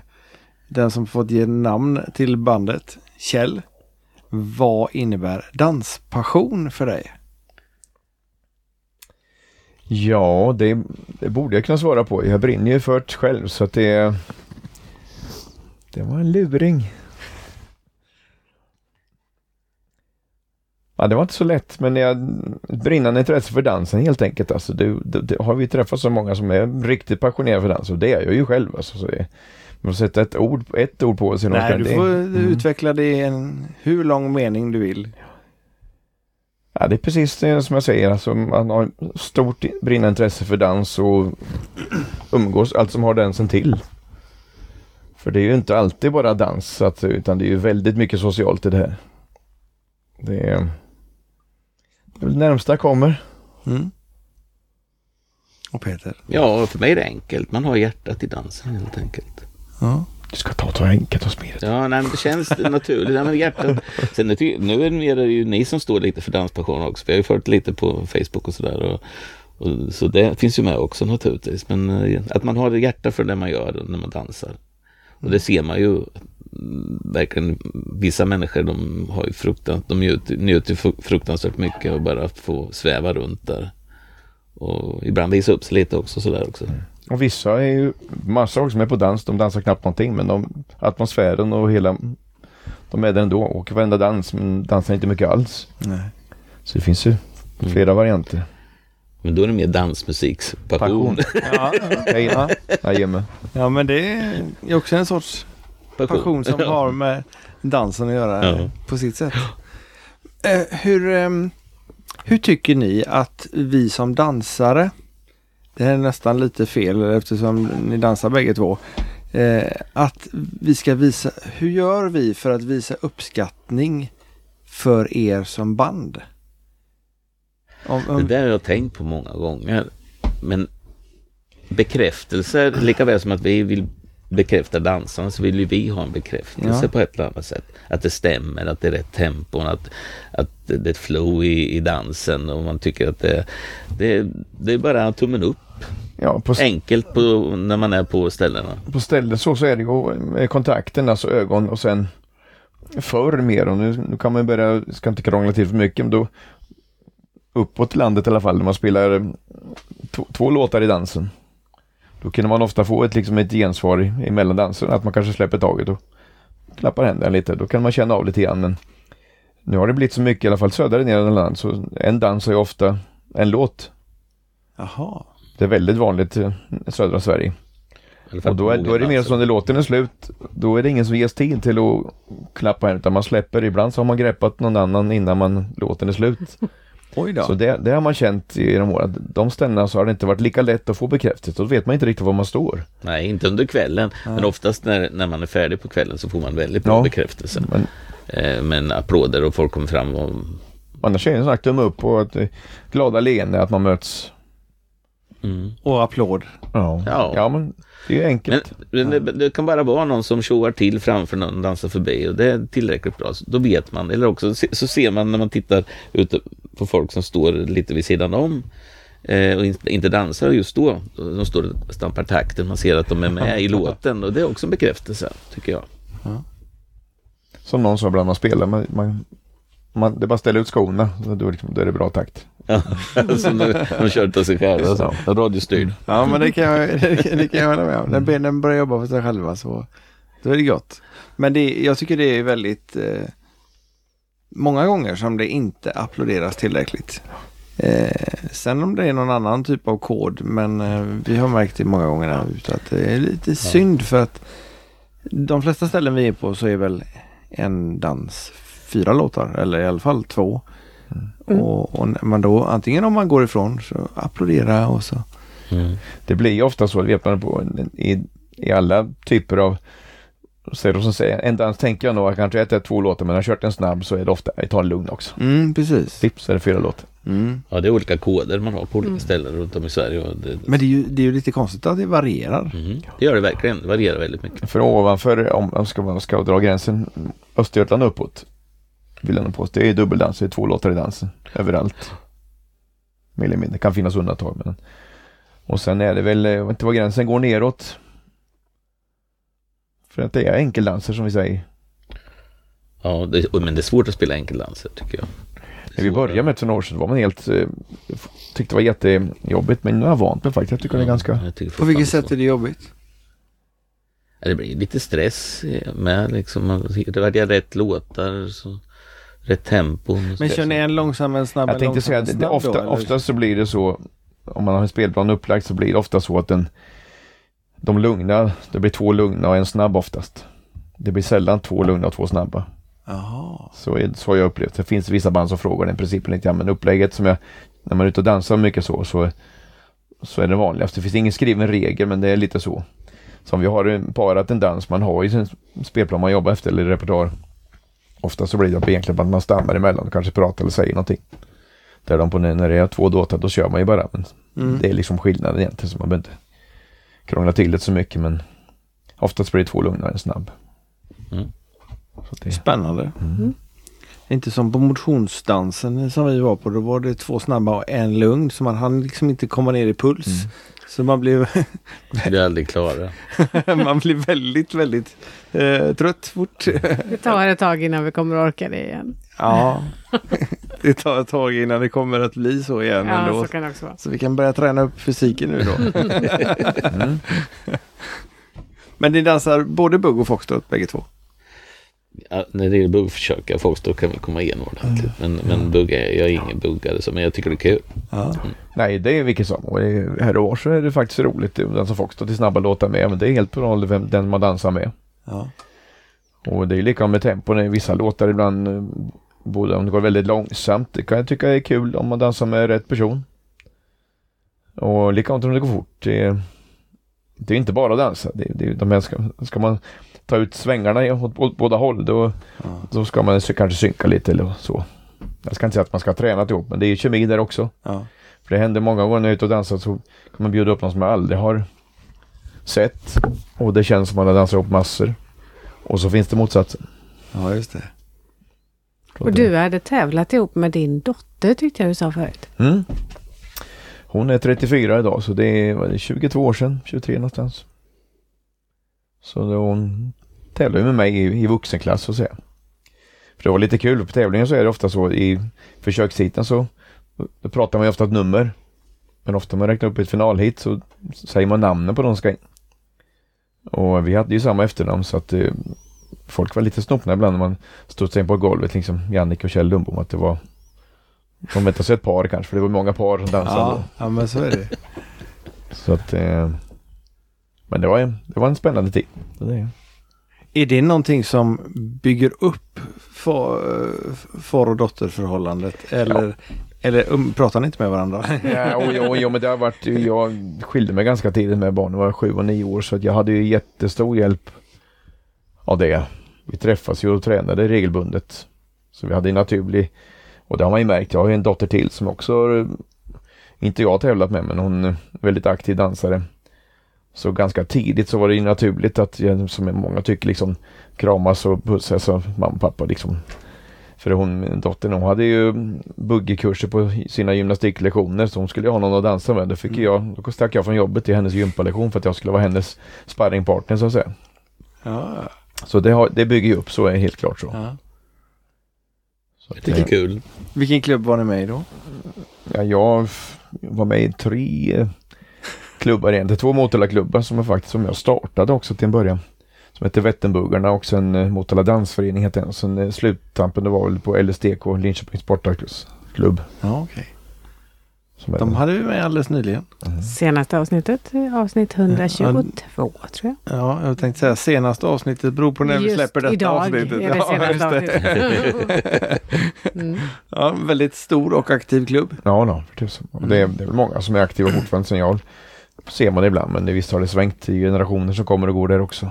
den som fått ge namn till bandet, Kjell. Vad innebär danspassion för dig? Ja, det, det borde jag kunna svara på. Jag brinner ju för det själv så att det Det var en luring. Ja, det var inte så lätt, men jag brinnande intresse för dansen helt enkelt. Alltså, det, det, det, har vi träffat så många som är riktigt passionerade för dans och det är jag ju själv. Alltså, så det, man får sätta ett ord, ett ord på sig. Nej, du får Mm. utveckla det i en hur lång mening du vill. Ja, det är precis det som jag säger. Alltså, man har stort brinnande intresse för dans och umgås allt som har dansen till. För det är ju inte alltid bara dans, utan det är ju väldigt mycket socialt i det här. Det är det är närmsta kommer. Mm. Och Peter? ja, för mig är det enkelt. Man har hjärtat i dansen helt enkelt. Ja. Du ska ta, ta enkelt och smidigt. Ja, nej, men det känns naturligt. Men hjärtat. Sen, är nu är det mer ju ni som står lite för danspassion också. Vi har ju fört lite på Facebook och sådär. Och, och, så det finns ju med också naturligtvis. Men eh, att man har ett hjärta för det man gör när man dansar. Och det ser man ju verkligen. Vissa människor de har ju fruktan, de njuter, njuter fruktansvärt mycket och bara få sväva runt där. Och ibland visa upp sig lite också sådär också. Och vissa är ju, massa också som är på dans, de dansar knappt någonting men de, atmosfären och hela, de är där ändå. Åker varenda dans men dansar inte mycket alls. Nej. Så det finns ju flera varianter. Men då är det mer dansmusikspassion. Ja, ja. Jajamän. Ja men det är också en sorts passion som har med dansen att göra Ja. på sitt sätt. Eh, hur, ehm, hur tycker ni att vi som dansare, det här är nästan lite fel eftersom ni dansar bägge två, eh, att vi ska visa, hur gör vi för att visa uppskattning för er som band? Om, Det om, där har jag tänkt på många gånger. Men bekräftelser, lika väl som att vi vill bekräfta dansarna så vill ju vi ha en bekräftelse Ja. på ett eller annat sätt. Att det stämmer, att det är rätt tempo, att, att det är ett flow i, i dansen och man tycker att det, det, det är bara tummen upp. Ja, på, Enkelt på, när man är på ställena. på stället så, så är det ju med kontakten, alltså ögon och sen förr mer och nu, nu kan man börja, ska inte krångla till för mycket, men då uppåt landet i alla fall, när man spelar två låtar i dansen. Då kunde man ofta få ett, liksom ett gensvar i, i mellandansen, att man kanske släpper taget och klappar händerna lite. Då kan man känna av lite grann, men nu har det blivit så mycket, i alla fall södra delen av landet, så en dans är ofta en låt. jaha. Det är väldigt vanligt i södra Sverige. Och då är, då är det mer som när låten är slut. Då är det ingen som ges tid till att klappa här utan man släpper. Ibland så har man greppat någon annan innan man, låten är slut. Så det, det har man känt genom åren. De ställena så har det inte varit lika lätt att få bekräftelse. Då vet man inte riktigt var man står. Nej, inte under kvällen. Men oftast när, när man är färdig på kvällen så får man väldigt bra Ja. bekräftelse. Men Eh, men applåder och folk kommer fram och annars är det en sån här tumme upp och ett eh, glada leende att man möts. Mm. Och applåd. Ja, Ja. ja men det är ju Men, enkelt. men det, det kan bara vara någon som tjoar till framför någon och dansar förbi och det är tillräckligt bra. Så Då vet man. Eller också så ser man när man tittar ut på folk som står lite vid sidan om eh, och inte, inte dansar just då. De står och stampar takten. Man ser att de är med i låten och det är också en bekräftelse tycker jag. Som någon sa ibland man spelar. Man, man, man, det är bara ställa ut skorna. Då, då, är det- då är det bra takt. Ja, som de, de kör av sig själva. Så. Radiostyrd. Ja men det kan jag, det kan, det kan jag hålla med om. När benen börjar jobba för sig själva så då är det gott. Men det, jag tycker det är väldigt eh, många gånger som det inte applåderas tillräckligt. Eh, sen om det är någon annan typ av kod men eh, vi har märkt det många gånger här ute att det är lite synd för att de flesta ställen vi är på så är väl en dans fyra låtar eller i alla fall två. Mm. Och, och när man då antingen om man går ifrån så applådera och så Mm. Det blir ju ofta så, det vet man på, i, i alla typer av så är det som säger, en dans tänker jag nog att kanske ett är två låtar men har kört en snabb så är det ofta, tar en lugn också. Mm, precis. Vips så är det fyra låtar. Mm. Ja, det är olika koder man har på olika Mm. ställen runt om i Sverige. Och det, Men det är, ju, det är ju lite konstigt att det varierar. mm, det gör det verkligen. Det varierar väldigt mycket. För ovanför, om man ska, man ska dra gränsen, Östergötland uppåt, vill jag nog påstå, det är dubbeldans, det är två låtar i dansen, överallt. Mer eller mindre, det kan finnas undantag men Och sen är det väl, jag vet inte var gränsen går neråt. För att det är enkeldanser som vi säger. Ja, det, men det är svårt att spela enkeldanser tycker jag. Det är När vi började med för några år sedan var man helt, eh, tyckte det var jättejobbigt men nu har jag vant mig faktiskt. Jag tycker det är ganska, Jag På vilket sätt är det jobbigt? Ja, Det blir lite stress med liksom. Man- Det var rätt låtar, så, rätt tempo. Men kör ni en långsam, en snabb, jag tänkte säga att ofta, då, oftast så blir det så, om man har en spelplan upplagd så blir det ofta så att den, de lugna, det blir två lugna och en snabb oftast. Det blir sällan två lugna och två snabba. Jaha. Så, är, så har jag upplevt. Det finns vissa band som frågar den principen lite grann, men upplägget som jag, när man är ute och dansar mycket så, så, så är det vanligast. Det finns ingen skriven regel, men det är lite så. Som vi har parat en dans, man har ju sin spelplan man jobbar efter eller repertoar. Ofta så blir det egentligen att man stannar emellan och kanske pratar eller säger någonting. Där de på, när det är två låtar, då kör man ju bara. Men Mm. Det är liksom skillnaden egentligen, så man behöver inte krångla till det så mycket. Men Oftast blir det två lugna och en snabb. Mm. Det, Spännande. Mm. Inte som på motionsdansen som vi var på. Då var det två snabba och en lugn. Så man hann liksom inte komma ner i puls. Mm. Så man Vi är aldrig klara. man blev väldigt, väldigt eh, trött fort. Det tar ett tag innan vi kommer att orka det igen. ja, det tar ett tag innan det kommer att bli så igen. Ja, ändå. så kan det också vara. Så vi kan börja träna upp fysiken nu då. mm. Men ni dansar både bugg och foxtrot bägge två? Ja, när det gäller buggförsök, folk då kan väl komma igenom ordentligt. Men, men bugg är, jag är ingen buggare så, men jag tycker det är kul. Ja. Nej, det är vilket som. Och här och var så är det faktiskt roligt att dansa foxtrot i snabba låtar med. Men det är helt roll vem den man dansar med. Ja. Och det är likadant med tempon i vissa låtar ibland. eh, Både om det går väldigt långsamt. Det kan jag tycka är kul om man dansar med rätt person. Och likadant om det går fort. Det, det är inte bara att dansa. Det, det, de här ska, ska man ta ut svängarna i- åt, åt båda håll då, Ja. då ska man kanske synka lite eller så. Jag ska inte säga att man ska ha tränat ihop men det är kemi där också. Ja. För det händer många gånger när jag är ute och dansar så kan man bjuda upp någon som jag aldrig har sett. Och det känns som man har dansat ihop massor. Och så finns det motsatsen. ja, just det. Och du hade tävlat ihop med din dotter tyckte jag du sa förut. Mm. Hon är 34 idag så det är, vad är det, 22 år sedan, 23 någonstans. Så då hon tävlar ju med mig i, i vuxenklass så att säga. För det var lite kul, på tävlingen så är det ofta så i försökshiten så då pratar man ju ofta ett nummer. Men ofta när man räknar upp ett finalhit så säger man namnen på de som ska in. Och vi hade ju samma efternamn så att eh, folk var lite snopna ibland när man studsade in på golvet liksom Jannik och Kjell Lundbom att det var de vet alltså ett par kanske, för det var många par som dansade Ja, då. ja, men så är det. Så att, eh, men det var, en, det var en spännande tid. Det, Är det någonting som bygger upp far, far och dotterförhållandet? Eller, eller um, pratar ni inte med varandra? ja, och, och, och, men det har varit, jag skilde mig ganska tidigt med barn, jag var sju och nio år så att jag hade ju jättestor hjälp av det. Vi träffas ju och tränade regelbundet. Så vi hade en naturlig, och det har man ju märkt, jag har ju en dotter till som också, inte jag har tävlat med men hon är väldigt aktiv dansare. Så ganska tidigt så var det ju naturligt att, jag, som många tycker, liksom kramas och pussas av mamma och pappa liksom. För hon, min dotter, hon hade ju buggekurser på sina gymnastiklektioner så hon skulle ju ha någon att dansa med. Då fick Mm. jag, då stack jag från jobbet till hennes gympalektion för att jag skulle vara hennes sparringpartner så att säga. Ja, Så det, har, det bygger ju upp, så är det helt klart så. ja. så det är kul. Vilken klubb var ni med i då? ja, jag var med i tre klubbar egentligen. Två Motala-klubbar som jag faktiskt som jag startade också till en början. Som hette Vätternbuggarna och sen eh, Motala Dansförening hette den. Sen eh, sluttampen det var väl på LSDK, Linköpings Sportarklubb. Ja, är De hade vi med alldeles nyligen. Senaste avsnittet, eh, avsnitt 122 tror jag. Ja, jag tänkte säga senaste avsnittet beror på när vi Just släpper detta idag avsnittet. är det ja, senaste just det. Mm. ja, väldigt stor och aktiv klubb. Ja, no, för det, är, det är väl många som är aktiva fortfarande sen jag ser man det ibland men det, visst har det svängt i generationer som kommer och går där också.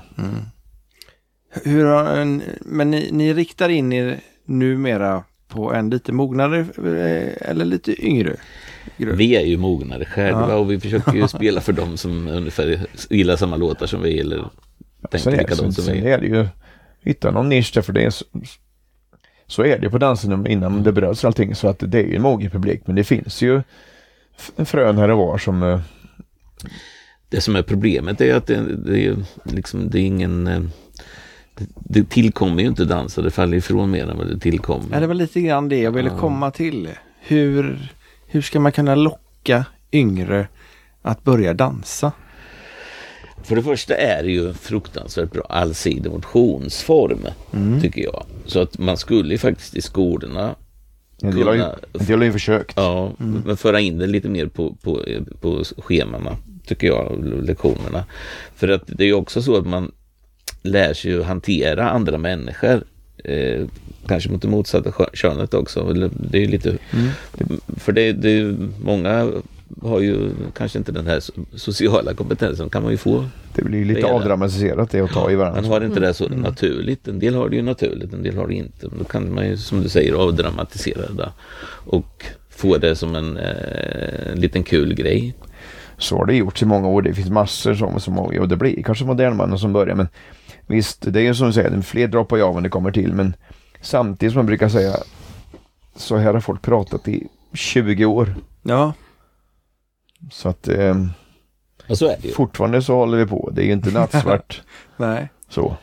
Hur har en, men ni, ni riktar in er numera på en lite mognare eh, eller lite yngre grupp? Vi är ju mognare själva Ja. och vi försöker ju spela för dem som ungefär gillar samma låtar som vi eller Sen tänker är, sen, likadant som sen vi. är det ju hitta någon nisch där för det är så, så är det på dansen innan det bröts allting så att det är ju en mogen publik men det finns ju frön här och var som eh, Det som är problemet är att det, det, är, liksom, det är ingen... eh, Det, tillkommer ju inte dansa, det faller ifrån mer än vad det tillkommer. Ja, det var lite grann det jag ville Ja. komma till. Hur, hur ska man kunna locka yngre att börja dansa? För det första är det ju en fruktansvärt bra allsidig motionsform, Mm. tycker jag. Så att man skulle faktiskt i skolorna en del har ju, kunna en del har ju försökt. Ja, men föra in det lite mer på, på, på schemana, tycker jag, lektionerna. För att det är ju också så att man lär sig ju hantera andra människor. Eh, kanske mot det motsatta kö- könet också. Det är ju lite, för det, det är ju, många har ju kanske inte den här so- sociala kompetensen, kan man ju få. Det blir ju lite det. avdramatiserat det att ta i Man varandra. har inte det så naturligt. En del har det ju naturligt, en del har det inte. Då kan man ju, som du säger, avdramatisera det och få det som en, eh, en liten kul grej. Så har det gjorts i många år. Det finns massor som, som och det blir kanske modernmannen som börjar men visst, det är ju som du säger, fler droppar ju av när det kommer till men samtidigt som man brukar säga så här har folk pratat i 20 år. Ja. Så att eh, Och så är det ju. fortfarande så håller vi på. Det är ju inte nattsvart Nej. så.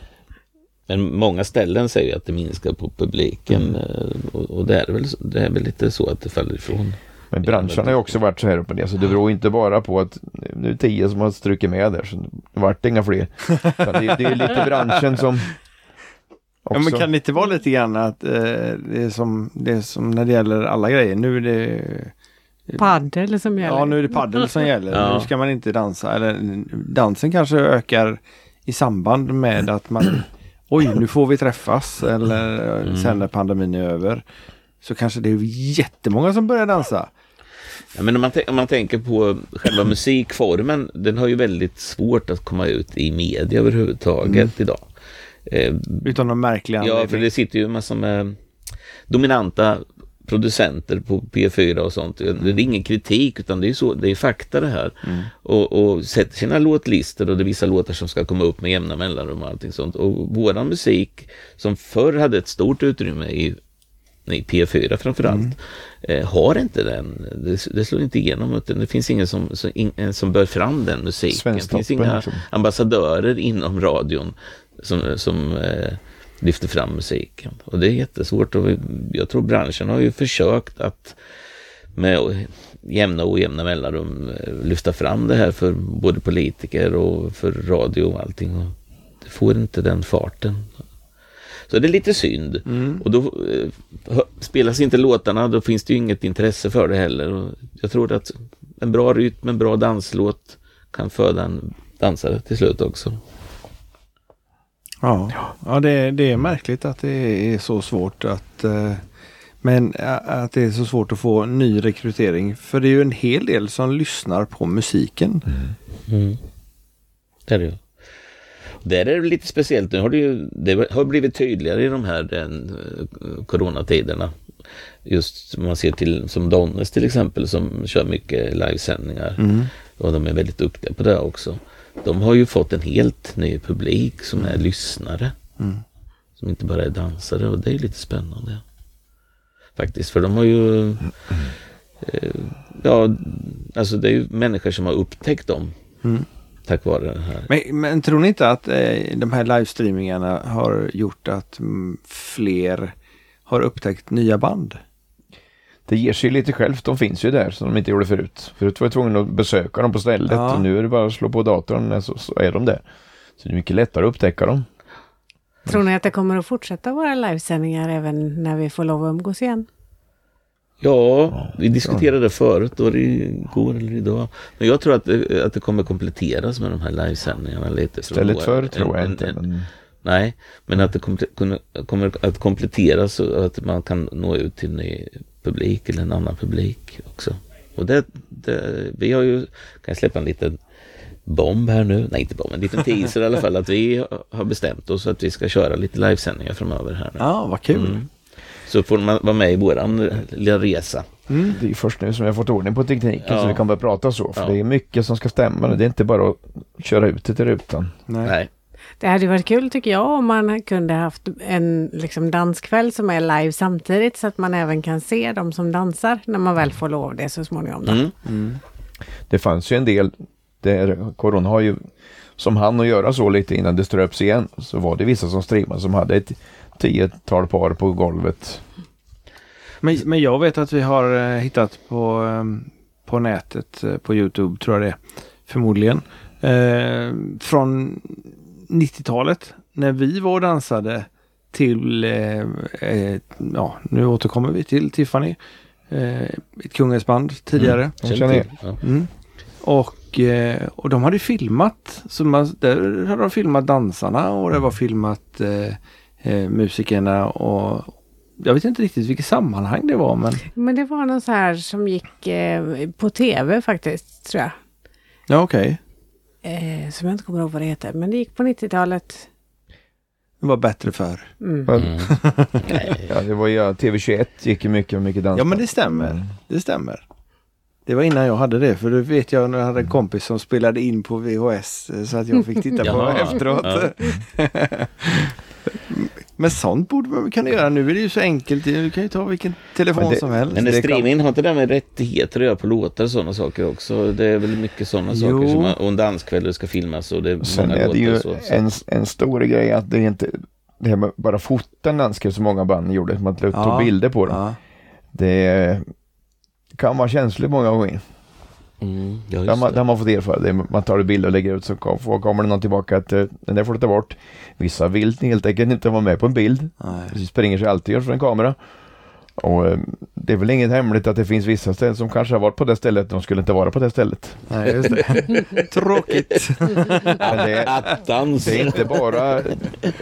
Men många ställen säger att det minskar på publiken Mm. eh, och, och det, är väl, det är väl lite så att det faller ifrån. Men branschen har ju också varit så här uppe ner så det beror inte bara på att nu är tio som har strukit med där så det vart inga fler. Det, det är lite branschen som Ja, också. men kan det inte vara lite grann att eh, det, är som, det är som när det gäller alla grejer. Nu är det Paddel som gäller. Ja, nu är det paddel som gäller. Ja. Nu ska man inte dansa. Eller dansen kanske ökar i samband med att man Oj, nu får vi träffas. Eller Mm. sen när pandemin är över. Så kanske det är jättemånga som börjar dansa. Ja, men om man, om man tänker på själva musikformen, den har ju väldigt svårt att komma ut i media överhuvudtaget Mm. idag. Eh, Utan någon märklig Ja, för det sitter ju massor med dominanta producenter på P4 och sånt. Det är ingen kritik utan det är, så, det är fakta det här. Och, och sätter sina låtlistor och det är vissa låtar som ska komma upp med jämna mellanrum och allting sånt. Och våran musik som förr hade ett stort utrymme i, i P4 framförallt eh, har inte den. Det, det slår inte igenom utan det finns ingen som, som, in, som bör fram den musiken. Det finns inga liksom. ambassadörer inom radion som, som eh, lyfter fram musiken. Och det är jättesvårt och jag tror branschen har ju försökt att med jämna och ojämna mellanrum eh, lyfta fram det här för både politiker och för radio och allting. Och det får inte den farten. Så det är lite synd. Och då eh, spelas inte låtarna, då finns det ju inget intresse för det heller. Och jag tror att en bra rytm, en bra danslåt kan föda en dansare till slut också. Ja, ja det, det är märkligt att det är så svårt att eh, men att det är så svårt att få ny rekrytering. För det är ju en hel del som lyssnar på musiken. Mm. Det är det ju. Där är det lite speciellt. Nu har det ju det har blivit tydligare i de här den, eh, coronatiderna. Just om man ser till som Donnes till exempel som kör mycket livesändningar. Och de är väldigt duktiga på det också. De har ju fått en helt ny publik som är lyssnare. Som inte bara är dansare och det är lite spännande. Faktiskt, för de har ju eh, Ja, alltså det är ju människor som har upptäckt dem. Tack vare den här. Men, men tror ni inte att eh, de här livestreamingarna har gjort att mm, fler har upptäckt nya band? Det ger sig lite självt. De finns ju där som de inte gjorde förut. Förut var jag tvungen att besöka dem på stället Ja. och nu är det bara att slå på datorn så, så är de där. Så det är mycket lättare att upptäcka dem. Tror ni att det kommer att fortsätta våra livesändningar även när vi får lov att umgås igen? Ja, vi diskuterade det förut, då det igår eller idag. Men jag tror att det, att det kommer kompletteras med de här livesändningarna lite. Istället för tror jag en- inte. en- Men Nej, men att det kommer, att kompletteras så att man kan nå ut till en ny publik eller en annan publik också. Och det, det, vi har ju, kan jag släppa en liten bomb här nu? Nej, inte bomb, en liten teaser i alla fall. Att vi har bestämt oss att vi ska köra lite livesändningar framöver här nu. Ja, vad kul. Mm. Så får man vara med i våran lilla resa. det är först nu som jag har fått ordning på tekniken Ja. så vi kan börja prata så. För Ja. det är mycket som ska stämma. Det är inte bara att köra ut det till rutan. Nej. Nej. Det hade varit kul tycker jag om man kunde haft en liksom, danskväll som är live samtidigt så att man även kan se de som dansar när man väl får lov det så småningom. Då. Mm. Det fanns ju en del där Corona har ju som han att göra så lite innan det ströps igen. Så var det vissa som streamade som hade ett tiotal par på golvet. Men, men jag vet att vi har eh, hittat på, eh, på nätet, eh, på Youtube tror jag det är, förmodligen. Eh, från 90-talet när vi var och dansade till, eh, eh, ja nu återkommer vi till Tiffany. Eh, ett Kungälvsband tidigare. Jag känner. Ja. Mm. Och, eh, och de hade filmat. Så man, där hade de filmat dansarna och det var filmat eh, eh, musikerna och jag vet inte riktigt vilket sammanhang det var men Men det var någon så här som gick eh, på tv faktiskt tror jag. ja okej. Eh, som jag inte kommer ihåg vad det heter. Men det gick på 90-talet. Det var bättre för. Mm. Mm. Ja, det var ju ja, TV21 gick ju mycket, mycket dans. Ja men det stämmer. Det stämmer. Det var innan jag hade det för då vet jag när jag hade en kompis som spelade in på VHS eh, så att jag fick titta på efteråt. Men sånt borde man kunna göra. Nu är det ju så enkelt. Du kan ju ta vilken telefon det- som helst. Men Det streaming har inte det med rättigheter att göra på låtar och sådana saker också? Det är väl mycket sådana Jo. saker som man, och en danskväll ska filmas och det är Sen många är det ju så. så. en, en stor grej att det är inte det här med bara fota en landskap som många band gjorde, man tog Ja. bilder på dem. Ja. Det kan vara känsligt många gånger. Mm, ja, Det har just man, man fått erfara. Det man tar en bild och lägger ut så kommer det någon tillbaka att eh, den där får du ta bort. Vissa vill helt enkelt inte vara med på en bild. Nej. Det springer sig alltid för en kamera. Och eh, det är väl inget hemligt att det finns vissa ställen som kanske har varit på det stället, de skulle inte vara på det stället. Nej, just det. Tråkigt. Men det, Attans! det är inte bara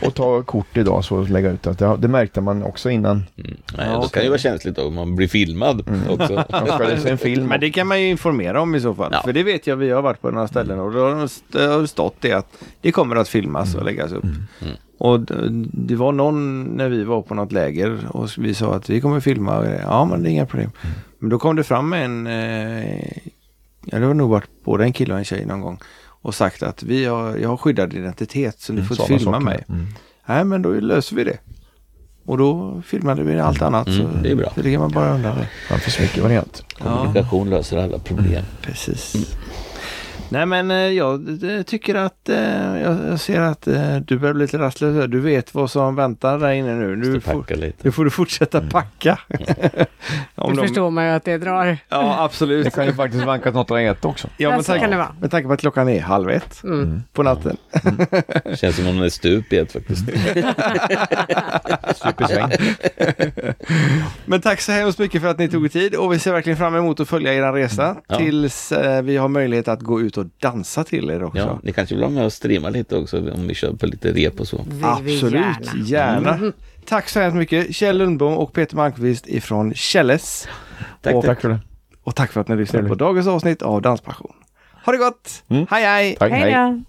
att ta kort idag så och lägga ut det. Det, märkte man också innan. Mm. Nej, Ja, det okej. kan ju vara känsligt om man blir filmad också. De spelade sig en film. Men det kan man ju informera om i så fall. Ja. För det vet jag, vi har varit på några ställen och då har det stått det att det kommer att filmas och läggas upp. Mm. Och det var någon när vi var på något läger och vi sa att vi kommer filma. Ja men det är inga problem. Men då kom det fram en, eh, ja det var nog varit både en kille och en tjej någon gång. Och sagt att vi har, jag har skyddad identitet så ni får inte filma saker. mig. Mm. Nej men då löser vi det. Och då filmade vi allt annat. Mm, så det är bra. Det kan man bara undra. Det. Det finns mycket variant. Kommunikation löser alla problem. Precis. Nej men eh, jag eh, tycker att eh, jag, ser att du börjar bli lite rastlös. Du vet vad som väntar där inne nu. Nu får, nu får du fortsätta packa. Om Det de- förstår man ju att det drar. Ja absolut. Det kan ju faktiskt vankas något att äta också. Ja, Ja, med, så kan det vara. med tanke på att klockan är halv ett Mm. på natten. Känns som om den är stup i ett faktiskt. Stup i sväng. Men tack så hemskt mycket för att ni tog tid och vi ser verkligen fram emot att följa er resa Ja. tills vi har möjlighet att gå ut och dansa till er också. Ja, ni kanske vill ha med och streama lite också om vi kör på lite rep och så. Vi Absolut, gärna. gärna. Tack så hemskt mycket Kjell Lundbom och Peter Malmqvist ifrån Källes. Tack, och, Tack för det. och tack för att ni lyssnade på dagens avsnitt av Danspassion. Ha det gott! Mm. Hej hej! Tack, Hej då!